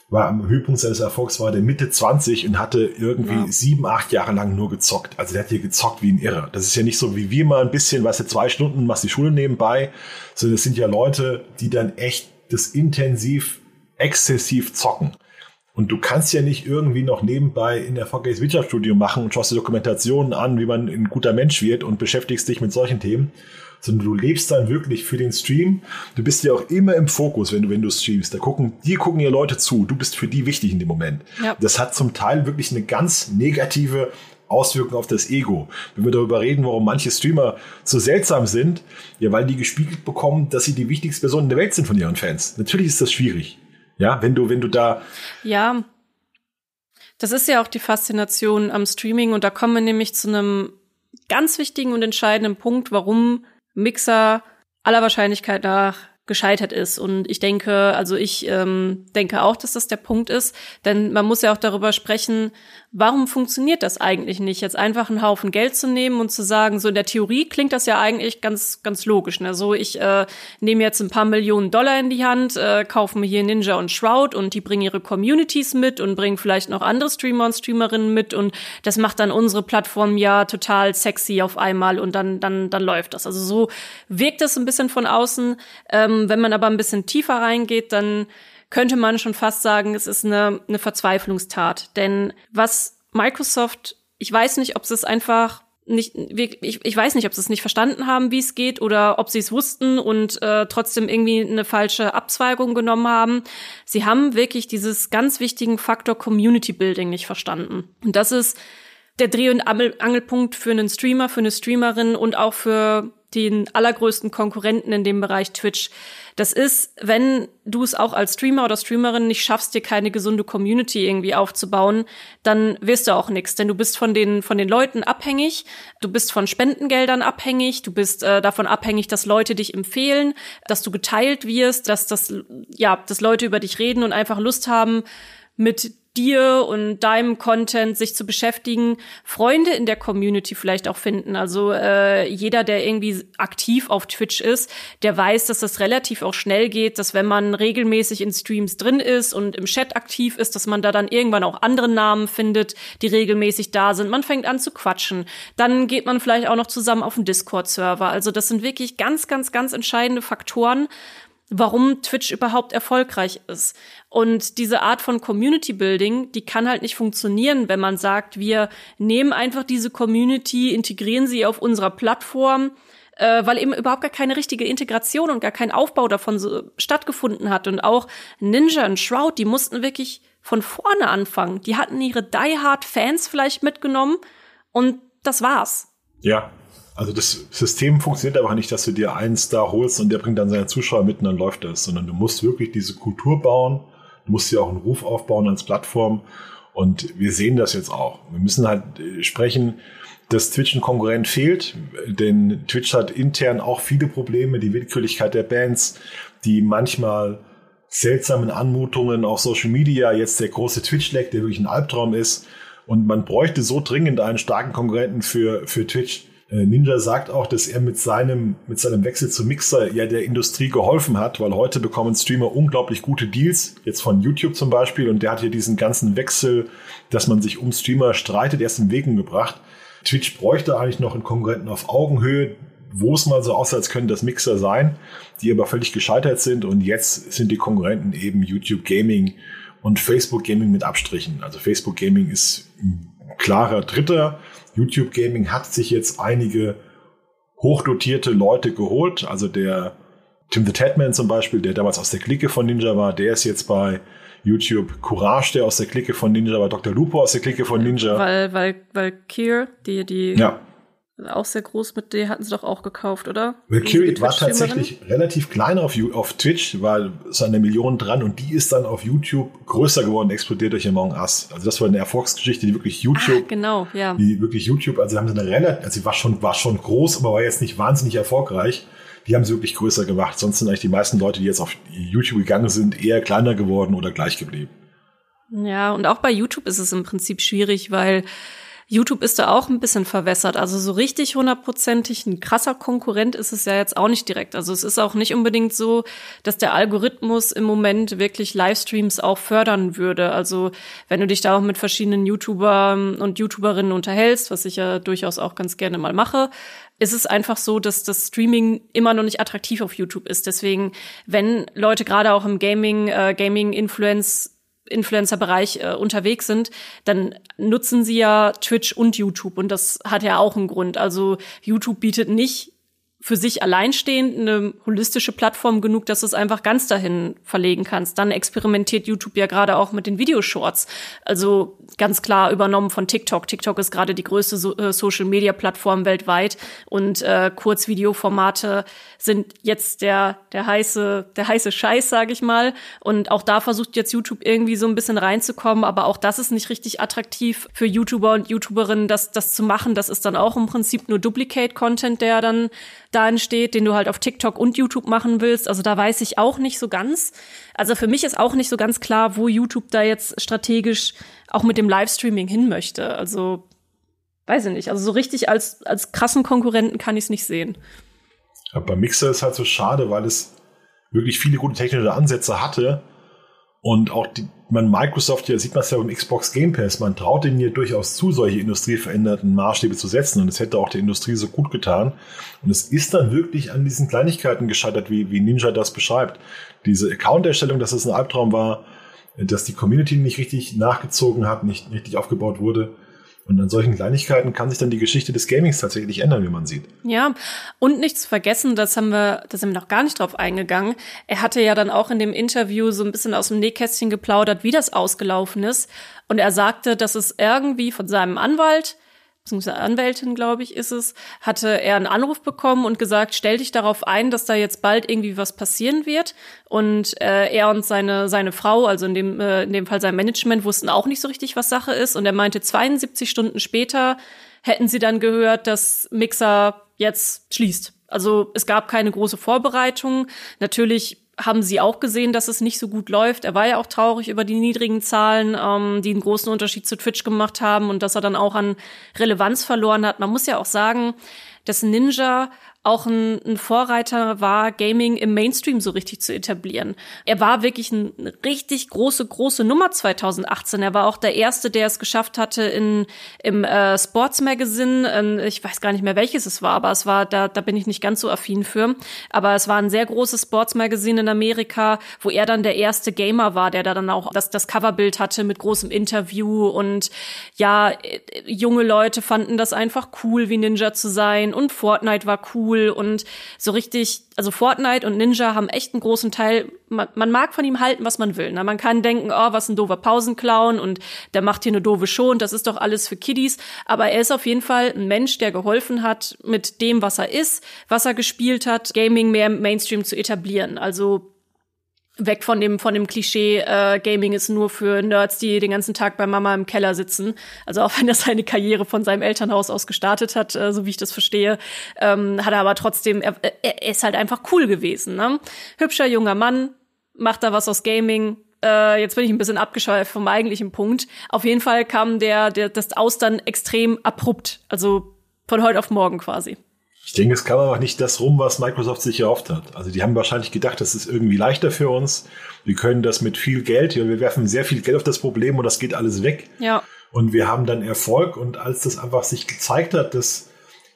war am Höhepunkt seines Erfolgs, war der Mitte 20 und hatte irgendwie ja. sieben, acht Jahre lang nur gezockt. Also der hat hier gezockt wie ein Irrer. Das ist ja nicht so wie wir mal ein bisschen, weißt du, zwei Stunden machst die Schule nebenbei, sondern es sind ja Leute, die dann echt das intensiv, exzessiv zocken. Und du kannst ja nicht irgendwie noch nebenbei in erfolgreiches Wirtschaftsstudium machen und schaust dir Dokumentationen an, wie man ein guter Mensch wird und beschäftigst dich mit solchen Themen sondern du lebst dann wirklich für den Stream. Du bist ja auch immer im Fokus, wenn du, wenn du streamst. Da gucken, dir gucken ja Leute zu. Du bist für die wichtig in dem Moment. Ja. Das hat zum Teil wirklich eine ganz negative Auswirkung auf das Ego. Wenn wir darüber reden, warum manche Streamer so seltsam sind, ja, weil die gespiegelt bekommen, dass sie die wichtigsten Personen der Welt sind von ihren Fans. Natürlich ist das schwierig. Ja, wenn du, wenn du da. Ja. Das ist ja auch die Faszination am Streaming und da kommen wir nämlich zu einem ganz wichtigen und entscheidenden Punkt, warum Mixer aller Wahrscheinlichkeit nach gescheitert ist. Und ich denke, also ich ähm, denke auch, dass das der Punkt ist, denn man muss ja auch darüber sprechen, warum funktioniert das eigentlich nicht, jetzt einfach einen Haufen Geld zu nehmen und zu sagen, so in der Theorie klingt das ja eigentlich ganz, ganz logisch. Ne? So, ich äh, nehme jetzt ein paar Millionen Dollar in die Hand, äh, kaufe mir hier Ninja und Shroud und die bringen ihre Communities mit und bringen vielleicht noch andere Streamer und Streamerinnen mit und das macht dann unsere Plattform ja total sexy auf einmal und dann, dann, dann läuft das. Also so wirkt das ein bisschen von außen. Ähm, wenn man aber ein bisschen tiefer reingeht, dann könnte man schon fast sagen, es ist eine, eine Verzweiflungstat. Denn was Microsoft, ich weiß nicht, ob sie es einfach nicht, ich, ich weiß nicht, ob sie es nicht verstanden haben, wie es geht, oder ob sie es wussten und äh, trotzdem irgendwie eine falsche Abzweigung genommen haben. Sie haben wirklich dieses ganz wichtigen Faktor Community Building nicht verstanden. Und das ist der Dreh- und Angelpunkt für einen Streamer, für eine Streamerin und auch für den allergrößten Konkurrenten in dem Bereich Twitch. Das ist, wenn du es auch als Streamer oder Streamerin nicht schaffst, dir keine gesunde Community irgendwie aufzubauen, dann wirst du auch nichts, denn du bist von den von den Leuten abhängig, du bist von Spendengeldern abhängig, du bist äh, davon abhängig, dass Leute dich empfehlen, dass du geteilt wirst, dass das ja, dass Leute über dich reden und einfach Lust haben mit dir und deinem Content sich zu beschäftigen, Freunde in der Community vielleicht auch finden. Also äh, jeder, der irgendwie aktiv auf Twitch ist, der weiß, dass das relativ auch schnell geht, dass wenn man regelmäßig in Streams drin ist und im Chat aktiv ist, dass man da dann irgendwann auch andere Namen findet, die regelmäßig da sind. Man fängt an zu quatschen. Dann geht man vielleicht auch noch zusammen auf den Discord-Server. Also das sind wirklich ganz, ganz, ganz entscheidende Faktoren, warum Twitch überhaupt erfolgreich ist. Und diese Art von Community Building, die kann halt nicht funktionieren, wenn man sagt, wir nehmen einfach diese Community, integrieren sie auf unserer Plattform, äh, weil eben überhaupt gar keine richtige Integration und gar kein Aufbau davon so stattgefunden hat. Und auch Ninja und Shroud, die mussten wirklich von vorne anfangen. Die hatten ihre Die Hard Fans vielleicht mitgenommen und das war's. Ja, also das System funktioniert einfach nicht, dass du dir einen Star holst und der bringt dann seine Zuschauer mit und dann läuft das, sondern du musst wirklich diese Kultur bauen, du musst dir auch einen Ruf aufbauen als Plattform. Und wir sehen das jetzt auch. Wir müssen halt äh, sprechen, dass Twitch ein Konkurrent fehlt, denn Twitch hat intern auch viele Probleme, die Willkürlichkeit der Bands, die manchmal seltsamen Anmutungen auf Social Media, jetzt der große Twitch-Lag, der wirklich ein Albtraum ist. Und man bräuchte so dringend einen starken Konkurrenten für, für Twitch, Ninja sagt auch, dass er mit seinem, mit seinem Wechsel zum Mixer ja der Industrie geholfen hat, weil heute bekommen Streamer unglaublich gute Deals, jetzt von YouTube zum Beispiel, und der hat hier diesen ganzen Wechsel, dass man sich um Streamer streitet, erst in Wegen gebracht. Twitch bräuchte eigentlich noch einen Konkurrenten auf Augenhöhe, wo es mal so aussah, als könnten das Mixer sein, die aber völlig gescheitert sind und jetzt sind die Konkurrenten eben YouTube Gaming und Facebook Gaming mit Abstrichen. Also Facebook Gaming ist ein klarer Dritter. YouTube Gaming hat sich jetzt einige hochdotierte Leute geholt. Also der Tim the Tatman zum Beispiel, der damals aus der Clique von Ninja war, der ist jetzt bei YouTube. Courage, der aus der Clique von Ninja war, Dr. Lupo aus der Clique von Ninja. Weil, weil, weil Kier, die, die ja. Auch sehr groß mit der hatten sie doch auch gekauft, oder? Valkyrie war tatsächlich relativ klein auf, auf Twitch, so eine Million dran und die ist dann auf YouTube größer geworden, explodiert durch Among Us. Also das war eine Erfolgsgeschichte, die wirklich YouTube, Ach, genau, ja. die wirklich YouTube, also haben sie eine relativ, also sie war schon, war schon groß, aber war jetzt nicht wahnsinnig erfolgreich. Die haben sie wirklich größer gemacht. Sonst sind eigentlich die meisten Leute, die jetzt auf YouTube gegangen sind, eher kleiner geworden oder gleich geblieben. Ja, und auch bei YouTube ist es im Prinzip schwierig, weil YouTube ist da auch ein bisschen verwässert. Also so richtig hundertprozentig ein krasser Konkurrent ist es ja jetzt auch nicht direkt. Also es ist auch nicht unbedingt so, dass der Algorithmus im Moment wirklich Livestreams auch fördern würde. Also wenn du dich da auch mit verschiedenen YouTubern und YouTuberinnen unterhältst, was ich ja durchaus auch ganz gerne mal mache, ist es einfach so, dass das Streaming immer noch nicht attraktiv auf YouTube ist. Deswegen, wenn Leute gerade auch im Gaming, äh, Gaming-Influence Influencer-Bereich äh, unterwegs sind, dann nutzen sie ja Twitch und YouTube und das hat ja auch einen Grund. Also YouTube bietet nicht für sich alleinstehend eine holistische Plattform genug, dass du es einfach ganz dahin verlegen kannst. Dann experimentiert YouTube ja gerade auch mit den Videoshorts. Also ganz klar übernommen von TikTok. TikTok ist gerade die größte so äh, Social-Media-Plattform weltweit und äh, Kurzvideoformate sind jetzt der der heiße der heiße Scheiß, sage ich mal. Und auch da versucht jetzt YouTube irgendwie so ein bisschen reinzukommen, aber auch das ist nicht richtig attraktiv für YouTuber und YouTuberinnen, das das zu machen. Das ist dann auch im Prinzip nur Duplicate-Content, der dann da entsteht, den du halt auf TikTok und YouTube machen willst. Also da weiß ich auch nicht so ganz. Also für mich ist auch nicht so ganz klar, wo YouTube da jetzt strategisch auch mit dem Livestreaming hin möchte. Also weiß ich nicht. Also so richtig als, als krassen Konkurrenten kann ich es nicht sehen. Ja, bei Mixer ist halt so schade, weil es wirklich viele gute technische Ansätze hatte und auch die, man Microsoft, ja sieht man es ja beim Xbox Game Pass, man traut denen hier durchaus zu, solche industrieveränderten Maßstäbe zu setzen und es hätte auch der Industrie so gut getan. Und es ist dann wirklich an diesen Kleinigkeiten gescheitert, wie, wie Ninja das beschreibt. Diese Account-Erstellung, dass es ein Albtraum war, dass die Community nicht richtig nachgezogen hat, nicht richtig aufgebaut wurde. Und an solchen Kleinigkeiten kann sich dann die Geschichte des Gamings tatsächlich ändern, wie man sieht. Ja, und nicht zu vergessen, das haben wir, da sind wir noch gar nicht drauf eingegangen. Er hatte ja dann auch in dem Interview so ein bisschen aus dem Nähkästchen geplaudert, wie das ausgelaufen ist. Und er sagte, dass es irgendwie von seinem Anwalt beziehungsweise Anwältin, glaube ich, ist es, hatte er einen Anruf bekommen und gesagt, stell dich darauf ein, dass da jetzt bald irgendwie was passieren wird. Und äh, er und seine, seine Frau, also in dem, äh, in dem Fall sein Management, wussten auch nicht so richtig, was Sache ist. Und er meinte, 72 Stunden später hätten sie dann gehört, dass Mixer jetzt schließt. Also es gab keine große Vorbereitung. Natürlich haben sie auch gesehen, dass es nicht so gut läuft. Er war ja auch traurig über die niedrigen Zahlen, ähm, die einen großen Unterschied zu Twitch gemacht haben und dass er dann auch an Relevanz verloren hat. Man muss ja auch sagen, dass Ninja auch ein, ein Vorreiter war, Gaming im Mainstream so richtig zu etablieren. Er war wirklich eine richtig große, große Nummer 2018. Er war auch der Erste, der es geschafft hatte in, im äh, Sports Magazine. Ähm, ich weiß gar nicht mehr, welches es war, aber es war, da, da bin ich nicht ganz so affin für. Aber es war ein sehr großes Sports Magazine in Amerika, wo er dann der erste Gamer war, der da dann auch das, das Coverbild hatte mit großem Interview und ja, äh, junge Leute fanden das einfach cool, wie Ninja zu sein und Fortnite war cool cool und so richtig, also Fortnite und Ninja haben echt einen großen Teil, man, man mag von ihm halten, was man will. Ne? Man kann denken, oh, was ein doofer Pausenclown und der macht hier eine doofe Show und das ist doch alles für Kiddies. Aber er ist auf jeden Fall ein Mensch, der geholfen hat, mit dem, was er ist, was er gespielt hat, Gaming mehr Mainstream zu etablieren. Also weg von dem von dem Klischee äh, Gaming ist nur für Nerds, die den ganzen Tag bei Mama im Keller sitzen. Also auch wenn er seine Karriere von seinem Elternhaus aus gestartet hat, äh, so wie ich das verstehe, ähm, hat er aber trotzdem er, er ist halt einfach cool gewesen. Ne? Hübscher junger Mann macht da was aus Gaming. Äh, jetzt bin ich ein bisschen abgeschweift vom eigentlichen Punkt. Auf jeden Fall kam der, der das Aus dann extrem abrupt, also von heute auf morgen quasi. Ich denke, es kam aber nicht das rum, was Microsoft sich erhofft hat. Also die haben wahrscheinlich gedacht, das ist irgendwie leichter für uns. Wir können das mit viel Geld, wir werfen sehr viel Geld auf das Problem und das geht alles weg. Ja. Und wir haben dann Erfolg. Und als das einfach sich gezeigt hat, dass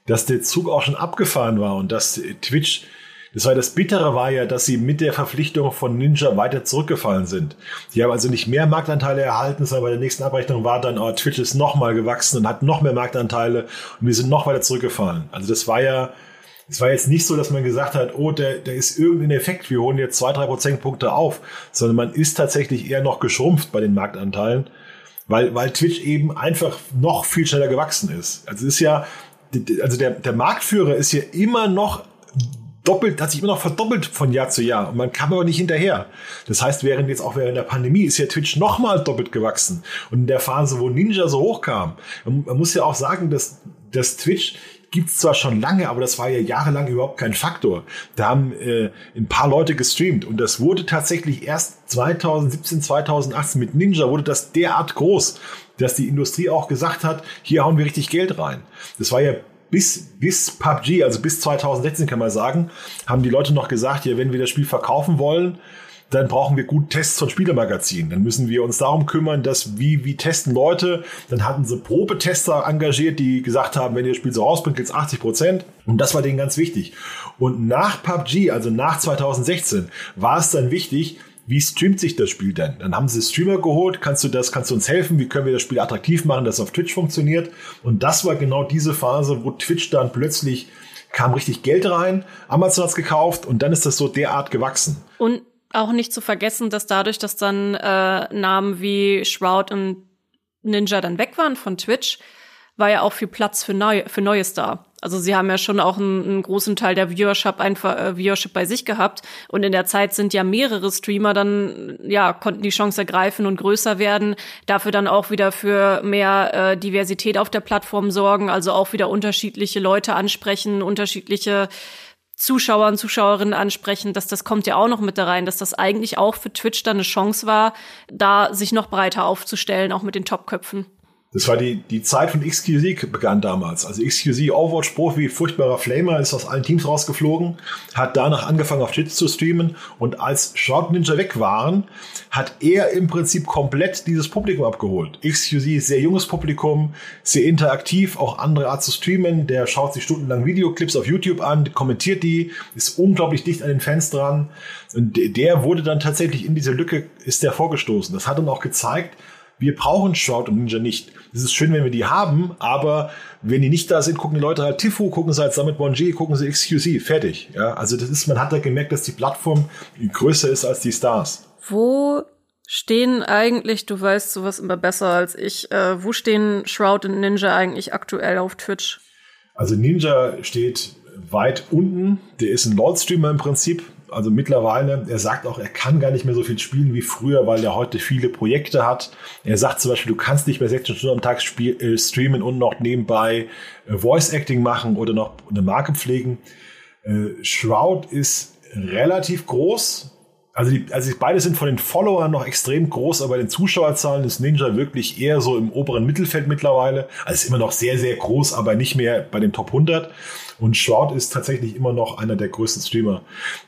dass der Zug auch schon abgefahren war und dass Twitch das war das Bittere war ja, dass sie mit der Verpflichtung von Ninja weiter zurückgefallen sind. Die haben also nicht mehr Marktanteile erhalten, sondern bei der nächsten Abrechnung war dann, oh, Twitch ist nochmal gewachsen und hat noch mehr Marktanteile und wir sind noch weiter zurückgefallen. Also das war ja, es war jetzt nicht so, dass man gesagt hat, oh, der, der ist irgendein Effekt, wir holen jetzt zwei, drei Prozentpunkte auf, sondern man ist tatsächlich eher noch geschrumpft bei den Marktanteilen, weil, weil Twitch eben einfach noch viel schneller gewachsen ist. Also es ist ja, also der, der Marktführer ist ja immer noch doppelt, hat sich immer noch verdoppelt von Jahr zu Jahr. Und man kam aber nicht hinterher. Das heißt, während jetzt auch während der Pandemie ist ja Twitch nochmal doppelt gewachsen. Und in der Phase, wo Ninja so hochkam, man, man muss ja auch sagen, dass, dass Twitch gibt's zwar schon lange, aber das war ja jahrelang überhaupt kein Faktor. Da haben äh, ein paar Leute gestreamt und das wurde tatsächlich erst 2017, 2018 mit Ninja wurde das derart groß, dass die Industrie auch gesagt hat, hier hauen wir richtig Geld rein. Das war ja bis, bis PUBG, also bis 2016 kann man sagen, haben die Leute noch gesagt, ja, wenn wir das Spiel verkaufen wollen, dann brauchen wir gut Tests von Spielemagazinen. Dann müssen wir uns darum kümmern, dass wie, wie testen Leute. Dann hatten sie Probetester engagiert, die gesagt haben, wenn ihr das Spiel so rausbringt, jetzt 80 Prozent. Und das war denen ganz wichtig. Und nach PUBG, also nach 2016, war es dann wichtig, wie streamt sich das Spiel denn? Dann haben sie Streamer geholt, kannst du das, kannst du uns helfen, wie können wir das Spiel attraktiv machen, dass es auf Twitch funktioniert? Und das war genau diese Phase, wo Twitch dann plötzlich kam richtig Geld rein, Amazon hat's gekauft und dann ist das so derart gewachsen. Und auch nicht zu vergessen, dass dadurch, dass dann äh, Namen wie Shroud und Ninja dann weg waren von Twitch, war ja auch viel Platz für, neu, für Neues da. Also sie haben ja schon auch einen, einen großen Teil der Viewership einfach äh, Viewership bei sich gehabt. Und in der Zeit sind ja mehrere Streamer dann ja konnten die Chance ergreifen und größer werden, dafür dann auch wieder für mehr äh, Diversität auf der Plattform sorgen, also auch wieder unterschiedliche Leute ansprechen, unterschiedliche Zuschauer und Zuschauerinnen ansprechen, dass das kommt ja auch noch mit da rein, dass das eigentlich auch für Twitch dann eine Chance war, da sich noch breiter aufzustellen, auch mit den Topköpfen. Das war die, die Zeit von XQC begann damals. Also XQC Overwatch Profi, furchtbarer Flamer, ist aus allen Teams rausgeflogen, hat danach angefangen auf Twitch zu streamen und als Shroud Ninja weg waren, hat er im Prinzip komplett dieses Publikum abgeholt. XQC ist sehr junges Publikum, sehr interaktiv, auch andere Art zu streamen. Der schaut sich stundenlang Videoclips auf YouTube an, kommentiert die, ist unglaublich dicht an den Fans dran. Und der wurde dann tatsächlich in diese Lücke, ist der vorgestoßen. Das hat dann auch gezeigt, wir brauchen Shroud und Ninja nicht. Es ist schön, wenn wir die haben, aber wenn die nicht da sind, gucken die Leute halt Tifu, gucken sie halt Summit Bonji, gucken sie XQC, fertig. Ja, also das ist, man hat da gemerkt, dass die Plattform größer ist als die Stars. Wo stehen eigentlich, du weißt sowas immer besser als ich, äh, wo stehen Shroud und Ninja eigentlich aktuell auf Twitch? Also Ninja steht weit unten. Der ist ein Lord-Streamer im Prinzip also mittlerweile, er sagt auch, er kann gar nicht mehr so viel spielen wie früher, weil er heute viele Projekte hat. Er sagt zum Beispiel, du kannst nicht mehr 16 Stunden am Tag spiel, äh, streamen und noch nebenbei äh, Voice Acting machen oder noch eine Marke pflegen. Äh, Shroud ist relativ groß. Also, die, also beide sind von den Followern noch extrem groß, aber bei den Zuschauerzahlen ist Ninja wirklich eher so im oberen Mittelfeld mittlerweile. Also ist immer noch sehr, sehr groß, aber nicht mehr bei den Top 100. Und Shroud ist tatsächlich immer noch einer der größten Streamer.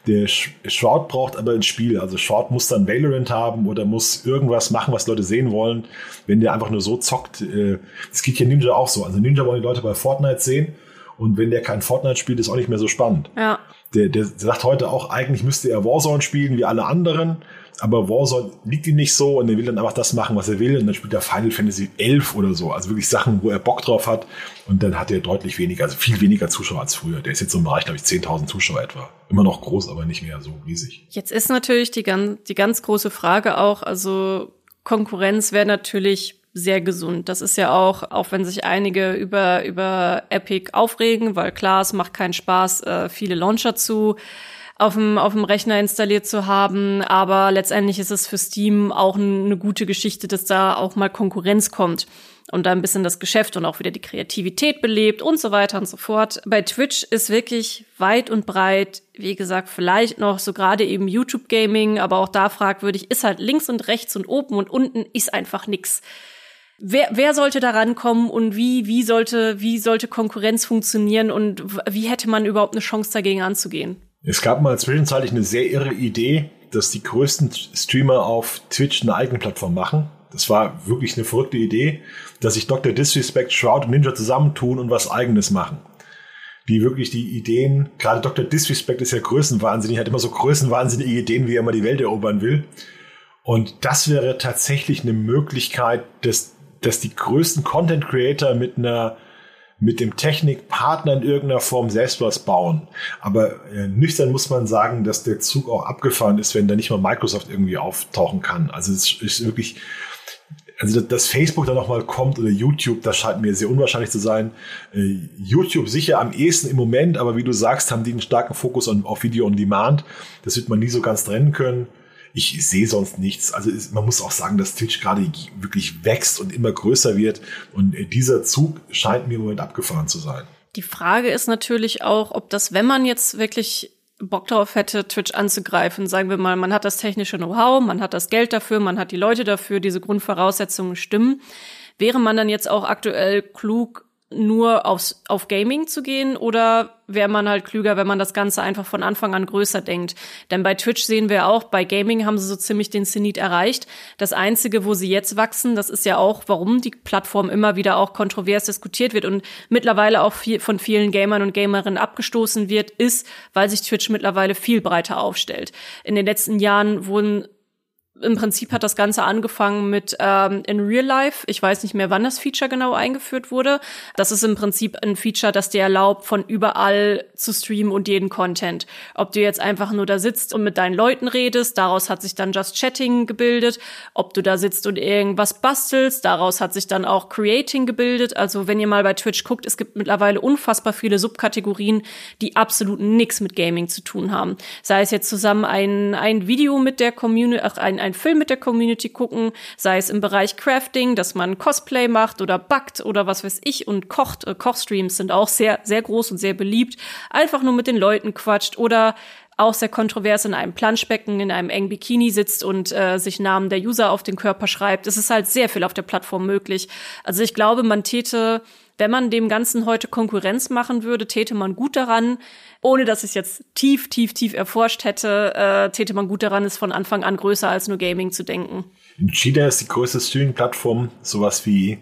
Der Shroud braucht aber ein Spiel. Also Shroud muss dann Valorant haben oder muss irgendwas machen, was Leute sehen wollen. Wenn der einfach nur so zockt, äh, das geht hier Ninja auch so. Also Ninja wollen die Leute bei Fortnite sehen. Und wenn der kein Fortnite spielt, ist auch nicht mehr so spannend. Ja. Der, der sagt heute auch, eigentlich müsste er Warzone spielen wie alle anderen aber Warzone liegt ihm nicht so und er will dann einfach das machen, was er will und dann spielt er Final Fantasy 11 oder so, also wirklich Sachen, wo er Bock drauf hat und dann hat er deutlich weniger, also viel weniger Zuschauer als früher. Der ist jetzt so im Bereich, glaube ich, 10.000 Zuschauer etwa. Immer noch groß, aber nicht mehr so riesig. Jetzt ist natürlich die ganz, die ganz große Frage auch, also Konkurrenz wäre natürlich sehr gesund. Das ist ja auch, auch wenn sich einige über, über Epic aufregen, weil klar, es macht keinen Spaß, äh, viele Launcher zu auf dem, auf dem Rechner installiert zu haben. Aber letztendlich ist es für Steam auch eine gute Geschichte, dass da auch mal Konkurrenz kommt und da ein bisschen das Geschäft und auch wieder die Kreativität belebt und so weiter und so fort. Bei Twitch ist wirklich weit und breit, wie gesagt, vielleicht noch so gerade eben YouTube Gaming, aber auch da fragwürdig, ist halt links und rechts und oben und unten ist einfach nix. Wer, wer sollte da rankommen und wie, wie sollte, wie sollte Konkurrenz funktionieren und wie hätte man überhaupt eine Chance dagegen anzugehen? Es gab mal zwischenzeitlich eine sehr irre Idee, dass die größten Streamer auf Twitch eine eigene Plattform machen. Das war wirklich eine verrückte Idee, dass sich Dr. Disrespect, Shroud und Ninja zusammentun und was eigenes machen. die wirklich die Ideen, gerade Dr. Disrespect ist ja größenwahnsinnig, hat immer so größenwahnsinnige Ideen, wie er mal die Welt erobern will. Und das wäre tatsächlich eine Möglichkeit, dass, dass die größten Content Creator mit einer mit dem Technikpartner in irgendeiner Form selbst was bauen. Aber äh, nüchtern muss man sagen, dass der Zug auch abgefahren ist, wenn da nicht mal Microsoft irgendwie auftauchen kann. Also es ist wirklich, also dass Facebook da nochmal kommt oder YouTube, das scheint mir sehr unwahrscheinlich zu sein. Äh, YouTube sicher am ehesten im Moment, aber wie du sagst, haben die einen starken Fokus auf Video on Demand. Das wird man nie so ganz trennen können ich sehe sonst nichts. Also ist, man muss auch sagen, dass Twitch gerade wirklich wächst und immer größer wird. Und dieser Zug scheint mir im Moment abgefahren zu sein. Die Frage ist natürlich auch, ob das, wenn man jetzt wirklich Bock darauf hätte, Twitch anzugreifen, sagen wir mal, man hat das technische Know-how, man hat das Geld dafür, man hat die Leute dafür, diese Grundvoraussetzungen stimmen, wäre man dann jetzt auch aktuell klug, nur aufs, auf Gaming zu gehen oder wäre man halt klüger, wenn man das Ganze einfach von Anfang an größer denkt? Denn bei Twitch sehen wir auch, bei Gaming haben sie so ziemlich den Zenit erreicht. Das Einzige, wo sie jetzt wachsen, das ist ja auch, warum die Plattform immer wieder auch kontrovers diskutiert wird und mittlerweile auch viel, von vielen Gamern und Gamerinnen abgestoßen wird, ist, weil sich Twitch mittlerweile viel breiter aufstellt. In den letzten Jahren wurden im Prinzip hat das Ganze angefangen mit ähm, in Real Life. Ich weiß nicht mehr, wann das Feature genau eingeführt wurde. Das ist im Prinzip ein Feature, das dir erlaubt, von überall zu streamen und jeden Content. Ob du jetzt einfach nur da sitzt und mit deinen Leuten redest, daraus hat sich dann Just Chatting gebildet. Ob du da sitzt und irgendwas bastelst, daraus hat sich dann auch Creating gebildet. Also wenn ihr mal bei Twitch guckt, es gibt mittlerweile unfassbar viele Subkategorien, die absolut nichts mit Gaming zu tun haben. Sei es jetzt zusammen ein, ein Video mit der Community, ach, ein, ein einen Film mit der Community gucken, sei es im Bereich Crafting, dass man Cosplay macht oder backt oder was weiß ich und kocht. Äh, Kochstreams sind auch sehr, sehr groß und sehr beliebt. Einfach nur mit den Leuten quatscht oder auch sehr kontrovers in einem Planschbecken, in einem engen Bikini sitzt und äh, sich Namen der User auf den Körper schreibt. Es ist halt sehr viel auf der Plattform möglich. Also ich glaube, man täte, wenn man dem Ganzen heute Konkurrenz machen würde, täte man gut daran, ohne dass ich es jetzt tief, tief, tief erforscht hätte, äh, täte man gut daran, es von Anfang an größer als nur Gaming zu denken. China ist die größte Streaming-Plattform sowas wie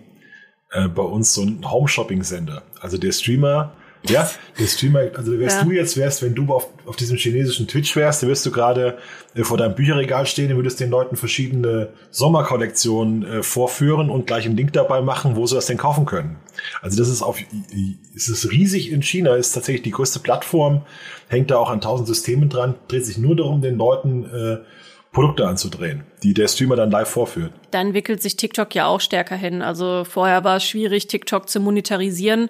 äh, bei uns so ein Home-Shopping-Sender. Also der Streamer ja, der Streamer, also wärst ja. du jetzt wärst, wenn du auf, auf diesem chinesischen Twitch wärst, dann wirst du gerade äh, vor deinem Bücherregal stehen und würdest den Leuten verschiedene Sommerkollektionen äh, vorführen und gleich einen Link dabei machen, wo sie das denn kaufen können. Also das ist auf, es ist riesig in China, ist tatsächlich die größte Plattform, hängt da auch an tausend Systemen dran, dreht sich nur darum, den Leuten äh, Produkte anzudrehen, die der Streamer dann live vorführt. Dann entwickelt sich TikTok ja auch stärker hin. Also vorher war es schwierig, TikTok zu monetarisieren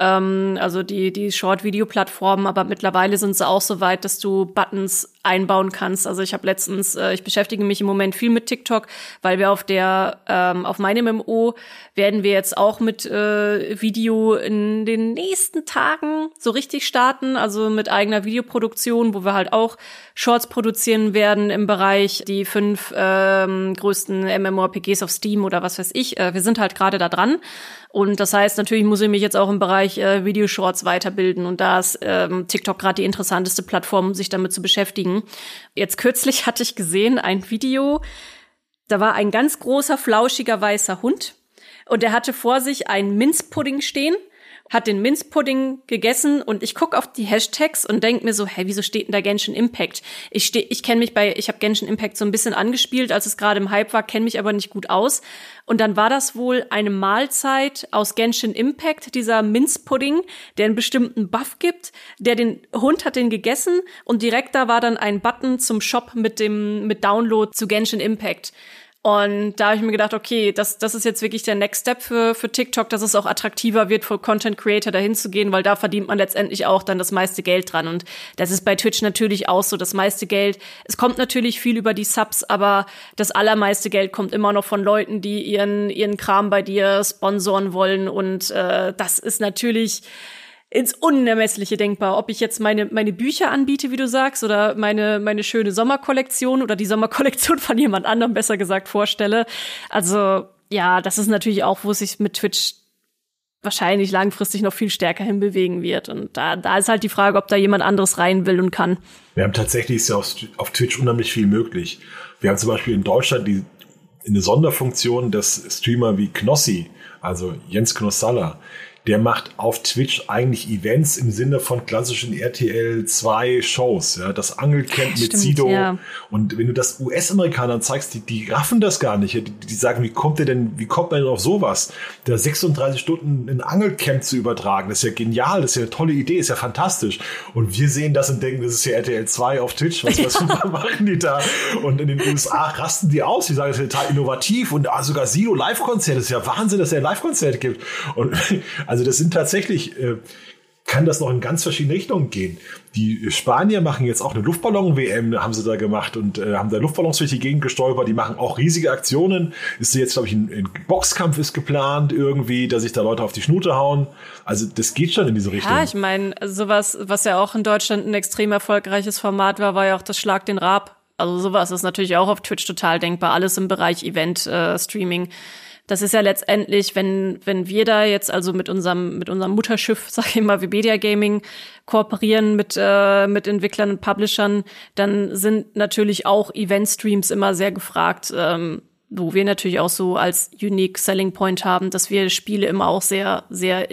ähm, also die, die Short-Video-Plattformen, aber mittlerweile sind sie auch so weit, dass du Buttons einbauen kannst. Also ich habe letztens, äh, ich beschäftige mich im Moment viel mit TikTok, weil wir auf der, ähm, auf meinem MMO werden wir jetzt auch mit äh, Video in den nächsten Tagen so richtig starten, also mit eigener Videoproduktion, wo wir halt auch Shorts produzieren werden im Bereich die fünf ähm, größten MMORPGs auf Steam oder was weiß ich. Äh, wir sind halt gerade da dran. Und das heißt, natürlich muss ich mich jetzt auch im Bereich äh, Videoshorts weiterbilden. Und da ist ähm, TikTok gerade die interessanteste Plattform, um sich damit zu beschäftigen. Jetzt kürzlich hatte ich gesehen ein Video, da war ein ganz großer, flauschiger, weißer Hund. Und er hatte vor sich einen Minzpudding stehen hat den Minzpudding gegessen und ich guck auf die Hashtags und denk mir so, hey, wieso steht denn da Genshin Impact? Ich steh, ich kenne mich bei, ich habe Genshin Impact so ein bisschen angespielt, als es gerade im Hype war, kenne mich aber nicht gut aus. Und dann war das wohl eine Mahlzeit aus Genshin Impact, dieser Minzpudding, der einen bestimmten Buff gibt, der den Hund hat den gegessen und direkt da war dann ein Button zum Shop mit dem mit Download zu Genshin Impact. Und da habe ich mir gedacht, okay, das, das ist jetzt wirklich der Next Step für, für TikTok, dass es auch attraktiver wird für Content Creator dahin zu gehen, weil da verdient man letztendlich auch dann das meiste Geld dran. Und das ist bei Twitch natürlich auch so, das meiste Geld. Es kommt natürlich viel über die Subs, aber das allermeiste Geld kommt immer noch von Leuten, die ihren, ihren Kram bei dir sponsoren wollen. Und äh, das ist natürlich ins Unermessliche denkbar. Ob ich jetzt meine, meine Bücher anbiete, wie du sagst, oder meine, meine schöne Sommerkollektion oder die Sommerkollektion von jemand anderem, besser gesagt, vorstelle. Also, ja, das ist natürlich auch, wo sich mit Twitch wahrscheinlich langfristig noch viel stärker hinbewegen wird. Und da, da ist halt die Frage, ob da jemand anderes rein will und kann. Wir haben tatsächlich ist ja auf, auf Twitch unheimlich viel möglich. Wir haben zum Beispiel in Deutschland die, eine Sonderfunktion, dass Streamer wie Knossi, also Jens Knossalla, der macht auf Twitch eigentlich Events im Sinne von klassischen RTL 2 Shows, ja, das Angelcamp mit Sido. Ja. Und wenn du das US-Amerikanern zeigst, die, die raffen das gar nicht. Die, die sagen, wie kommt der denn, wie kommt man denn auf sowas? Da 36 Stunden ein Angelcamp zu übertragen, das ist ja genial, das ist ja eine tolle Idee, ist ja fantastisch. Und wir sehen das und denken, das ist ja RTL 2 auf Twitch, was, was ja. machen die da? Und in den USA rasten die aus, die sagen, das ist total innovativ und ah, sogar Sido Live-Konzert, das ist ja Wahnsinn, dass er ein Live-Konzert gibt. Und also das sind tatsächlich, äh, kann das noch in ganz verschiedene Richtungen gehen. Die Spanier machen jetzt auch eine Luftballon-WM, haben sie da gemacht und äh, haben da Luftballons durch die Gegend gestolpert. Die machen auch riesige Aktionen. Ist jetzt, glaube ich, ein, ein, Boxkampf ist geplant irgendwie, dass sich da Leute auf die Schnute hauen. Also das geht schon in diese Richtung. Ja, ich meine, sowas, was ja auch in Deutschland ein extrem erfolgreiches Format war, war ja auch das Schlag den Rab. Also sowas ist natürlich auch auf Twitch total denkbar. Alles im Bereich Event-Streaming. Äh, das ist ja letztendlich, wenn, wenn wir da jetzt also mit unserem, mit unserem Mutterschiff, sag ich mal, Webedia Gaming kooperieren mit, äh, mit Entwicklern und Publishern, dann sind natürlich auch Event-Streams immer sehr gefragt, ähm, wo wir natürlich auch so als Unique Selling Point haben, dass wir Spiele immer auch sehr, sehr,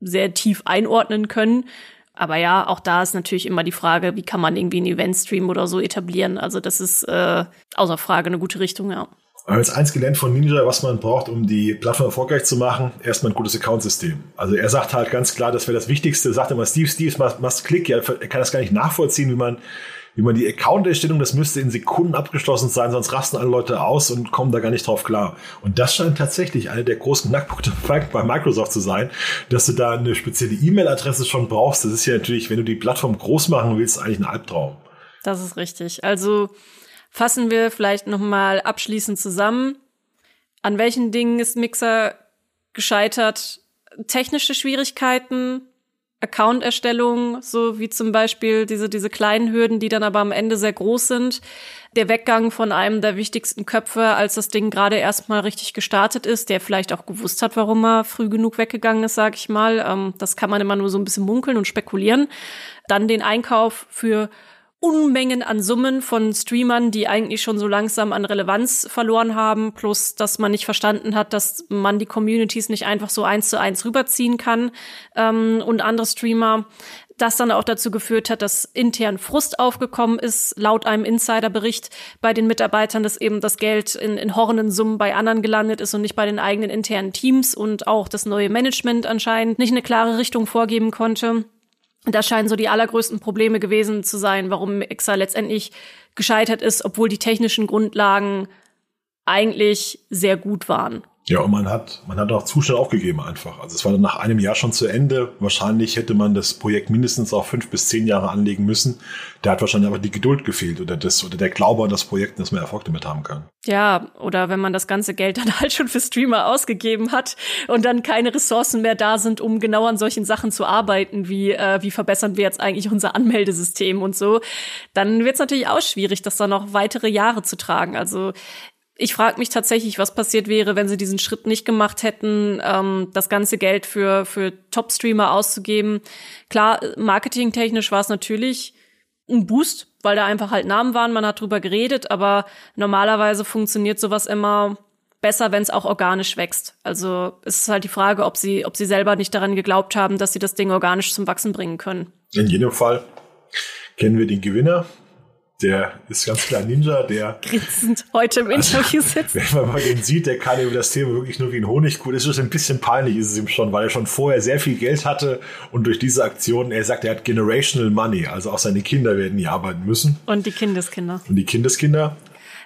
sehr tief einordnen können. Aber ja, auch da ist natürlich immer die Frage, wie kann man irgendwie ein Event-Stream oder so etablieren. Also das ist äh, außer Frage eine gute Richtung, ja. Wir eins gelernt von Ninja, was man braucht, um die Plattform erfolgreich zu machen. Erstmal ein gutes Account-System. Also er sagt halt ganz klar, das wäre das Wichtigste. Sagt immer, Steve, Steve must, must click. Ja, er kann das gar nicht nachvollziehen, wie man, wie man die Account-Erstellung, das müsste in Sekunden abgeschlossen sein, sonst rasten alle Leute aus und kommen da gar nicht drauf klar. Und das scheint tatsächlich einer der großen Knackpunkte bei Microsoft zu sein, dass du da eine spezielle E-Mail-Adresse schon brauchst. Das ist ja natürlich, wenn du die Plattform groß machen willst, eigentlich ein Albtraum. Das ist richtig. Also, Fassen wir vielleicht nochmal abschließend zusammen. An welchen Dingen ist Mixer gescheitert? Technische Schwierigkeiten, Account-Erstellung, so wie zum Beispiel diese, diese kleinen Hürden, die dann aber am Ende sehr groß sind. Der Weggang von einem der wichtigsten Köpfe, als das Ding gerade erstmal richtig gestartet ist, der vielleicht auch gewusst hat, warum er früh genug weggegangen ist, sag ich mal. Ähm, das kann man immer nur so ein bisschen munkeln und spekulieren. Dann den Einkauf für Unmengen an Summen von Streamern, die eigentlich schon so langsam an Relevanz verloren haben, plus dass man nicht verstanden hat, dass man die Communities nicht einfach so eins zu eins rüberziehen kann ähm, und andere Streamer. Das dann auch dazu geführt hat, dass intern Frust aufgekommen ist, laut einem Insiderbericht bei den Mitarbeitern, dass eben das Geld in, in horrenden Summen bei anderen gelandet ist und nicht bei den eigenen internen Teams und auch das neue Management anscheinend nicht eine klare Richtung vorgeben konnte. Das scheinen so die allergrößten Probleme gewesen zu sein, warum Mixer letztendlich gescheitert ist, obwohl die technischen Grundlagen eigentlich sehr gut waren. Ja, und man hat, man hat auch Zustand aufgegeben einfach. Also es war dann nach einem Jahr schon zu Ende. Wahrscheinlich hätte man das Projekt mindestens auf fünf bis zehn Jahre anlegen müssen. Da hat wahrscheinlich aber die Geduld gefehlt oder das, oder der Glaube an das Projekt, dass man Erfolg damit haben kann. Ja, oder wenn man das ganze Geld dann halt schon für Streamer ausgegeben hat und dann keine Ressourcen mehr da sind, um genau an solchen Sachen zu arbeiten, wie, äh, wie verbessern wir jetzt eigentlich unser Anmeldesystem und so, dann wird es natürlich auch schwierig, das dann noch weitere Jahre zu tragen. Also ich frage mich tatsächlich, was passiert wäre, wenn sie diesen Schritt nicht gemacht hätten, ähm, das ganze Geld für, für Top-Streamer auszugeben. Klar, marketingtechnisch war es natürlich ein Boost, weil da einfach halt Namen waren, man hat drüber geredet, aber normalerweise funktioniert sowas immer besser, wenn es auch organisch wächst. Also es ist halt die Frage, ob sie, ob sie selber nicht daran geglaubt haben, dass sie das Ding organisch zum Wachsen bringen können. In jedem Fall kennen wir den Gewinner der ist ganz klar Ninja, der grinsend heute im also, Interview sitzt. Wenn man mal den sieht, der kann über das Thema wirklich nur wie ein Honigkuh. Das ist ein bisschen peinlich, ist es ihm schon, weil er schon vorher sehr viel Geld hatte und durch diese Aktion, er sagt, er hat generational money, also auch seine Kinder werden hier arbeiten müssen. Und die Kindeskinder. Und die Kindeskinder.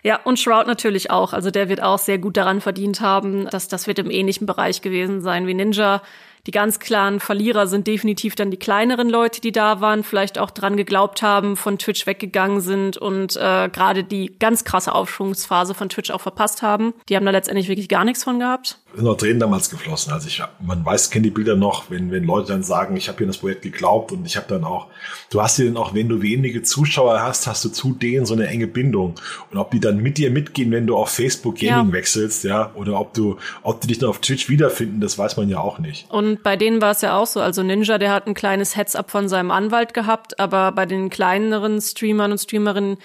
Ja, und Shroud natürlich auch. Also der wird auch sehr gut daran verdient haben. dass das wird im ähnlichen Bereich gewesen sein wie Ninja. Die ganz klaren Verlierer sind definitiv dann die kleineren Leute, die da waren, vielleicht auch dran geglaubt haben, von Twitch weggegangen sind und äh, gerade die ganz krasse Aufschwungsphase von Twitch auch verpasst haben. Die haben da letztendlich wirklich gar nichts von gehabt sind noch Tränen damals geflossen. Also ich, man weiß, kennt die Bilder noch, wenn, wenn Leute dann sagen, ich habe hier das Projekt geglaubt und ich habe dann auch, du hast dir dann auch, wenn du wenige Zuschauer hast, hast du zu denen so eine enge Bindung. Und ob die dann mit dir mitgehen, wenn du auf Facebook Gaming ja. wechselst, ja, oder ob du, ob die dich dann auf Twitch wiederfinden, das weiß man ja auch nicht. Und bei denen war es ja auch so. Also Ninja, der hat ein kleines Heads-up von seinem Anwalt gehabt, aber bei den kleineren Streamern und Streamerinnen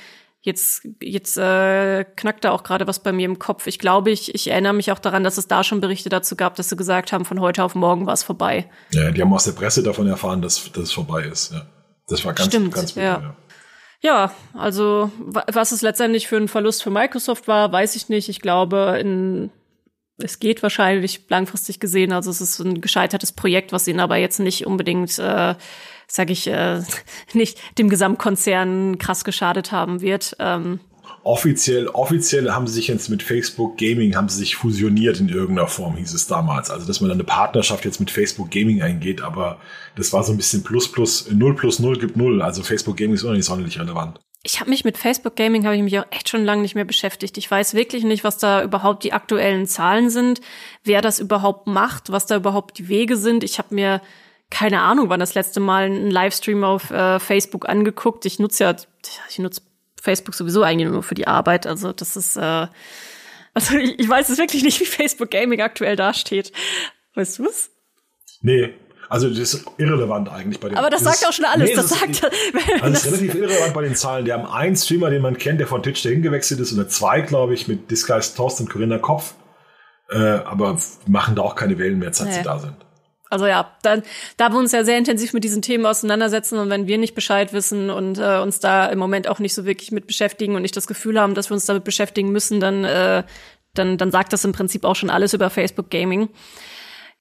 Jetzt, jetzt äh, knackt da auch gerade was bei mir im Kopf. Ich glaube, ich, ich erinnere mich auch daran, dass es da schon Berichte dazu gab, dass sie gesagt haben, von heute auf morgen war es vorbei. Ja, die haben aus der Presse davon erfahren, dass, dass es vorbei ist. Ja. Das war ganz, Stimmt, ganz bitter, ja. ja. Ja, also was es letztendlich für ein Verlust für Microsoft war, weiß ich nicht. Ich glaube, in, es geht wahrscheinlich langfristig gesehen. Also es ist ein gescheitertes Projekt, was ihnen aber jetzt nicht unbedingt äh, sage ich, äh, nicht dem Gesamtkonzern krass geschadet haben wird. Ähm, offiziell, offiziell haben sie sich jetzt mit Facebook Gaming, haben sie sich fusioniert in irgendeiner Form, hieß es damals. Also, dass man eine Partnerschaft jetzt mit Facebook Gaming eingeht, aber das war so ein bisschen plus plus, null plus null gibt null. Also Facebook Gaming ist auch nicht sonderlich relevant. Ich habe mich mit Facebook Gaming habe ich mich auch echt schon lange nicht mehr beschäftigt. Ich weiß wirklich nicht, was da überhaupt die aktuellen Zahlen sind, wer das überhaupt macht, was da überhaupt die Wege sind. Ich habe mir keine Ahnung, wann das letzte Mal einen Livestream auf äh, Facebook angeguckt. Ich nutze ja, ich nutze Facebook sowieso eigentlich nur für die Arbeit. Also das ist, äh, also ich, ich weiß es wirklich nicht, wie Facebook Gaming aktuell dasteht. Weißt du es? Nee, also das ist irrelevant eigentlich bei den Aber das, sagt auch schon alles. Nee, das, das, sagt, also das ist relativ irrelevant bei den Zahlen. Die haben einen Streamer, den man kennt, der von Twitch dahin gewechselt ist, oder zwei, glaube ich, mit Disguised Toast und Corinna Kopf. Äh, aber machen da auch keine Wellen mehr, seit nee. sie da sind. Also ja, dann, da wir uns ja sehr intensiv mit diesen Themen auseinandersetzen und wenn wir nicht Bescheid wissen und äh, uns da im Moment auch nicht so wirklich mit beschäftigen und nicht das Gefühl haben, dass wir uns damit beschäftigen müssen, dann, äh, dann, dann sagt das im Prinzip auch schon alles über Facebook Gaming.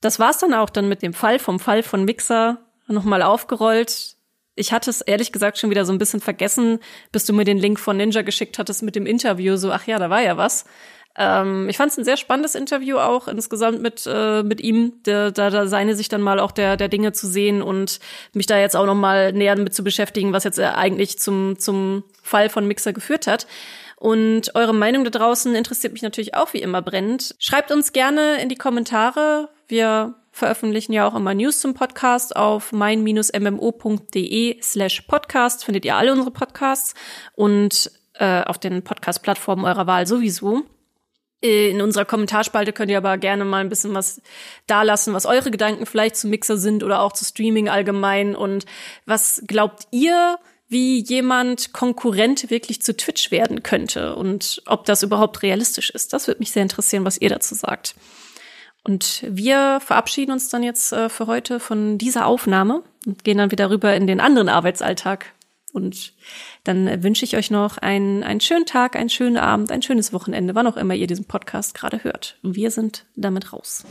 Das war's dann auch dann mit dem Fall vom Fall von Mixer nochmal aufgerollt. Ich hatte es ehrlich gesagt schon wieder so ein bisschen vergessen, bis du mir den Link von Ninja geschickt hattest mit dem Interview. So, ach ja, da war ja was. Ähm, ich fand es ein sehr spannendes Interview auch insgesamt mit, äh, mit ihm, da, da, da seine sich dann mal auch der, der Dinge zu sehen und mich da jetzt auch noch mal näher damit zu beschäftigen, was jetzt eigentlich zum, zum Fall von Mixer geführt hat. Und eure Meinung da draußen interessiert mich natürlich auch wie immer brennend. Schreibt uns gerne in die Kommentare. Wir veröffentlichen ja auch immer News zum Podcast auf mein-mmo.de slash podcast. Findet ihr alle unsere Podcasts und äh, auf den Podcast-Plattformen eurer Wahl sowieso. In unserer Kommentarspalte könnt ihr aber gerne mal ein bisschen was dalassen, was eure Gedanken vielleicht zu Mixer sind oder auch zu Streaming allgemein. Und was glaubt ihr, wie jemand Konkurrent wirklich zu Twitch werden könnte und ob das überhaupt realistisch ist? Das würde mich sehr interessieren, was ihr dazu sagt. Und wir verabschieden uns dann jetzt äh, für heute von dieser Aufnahme und gehen dann wieder rüber in den anderen Arbeitsalltag. Und dann wünsche ich euch noch einen, einen schönen Tag, einen schönen Abend, ein schönes Wochenende, wann auch immer ihr diesen Podcast gerade hört. Wir sind damit raus.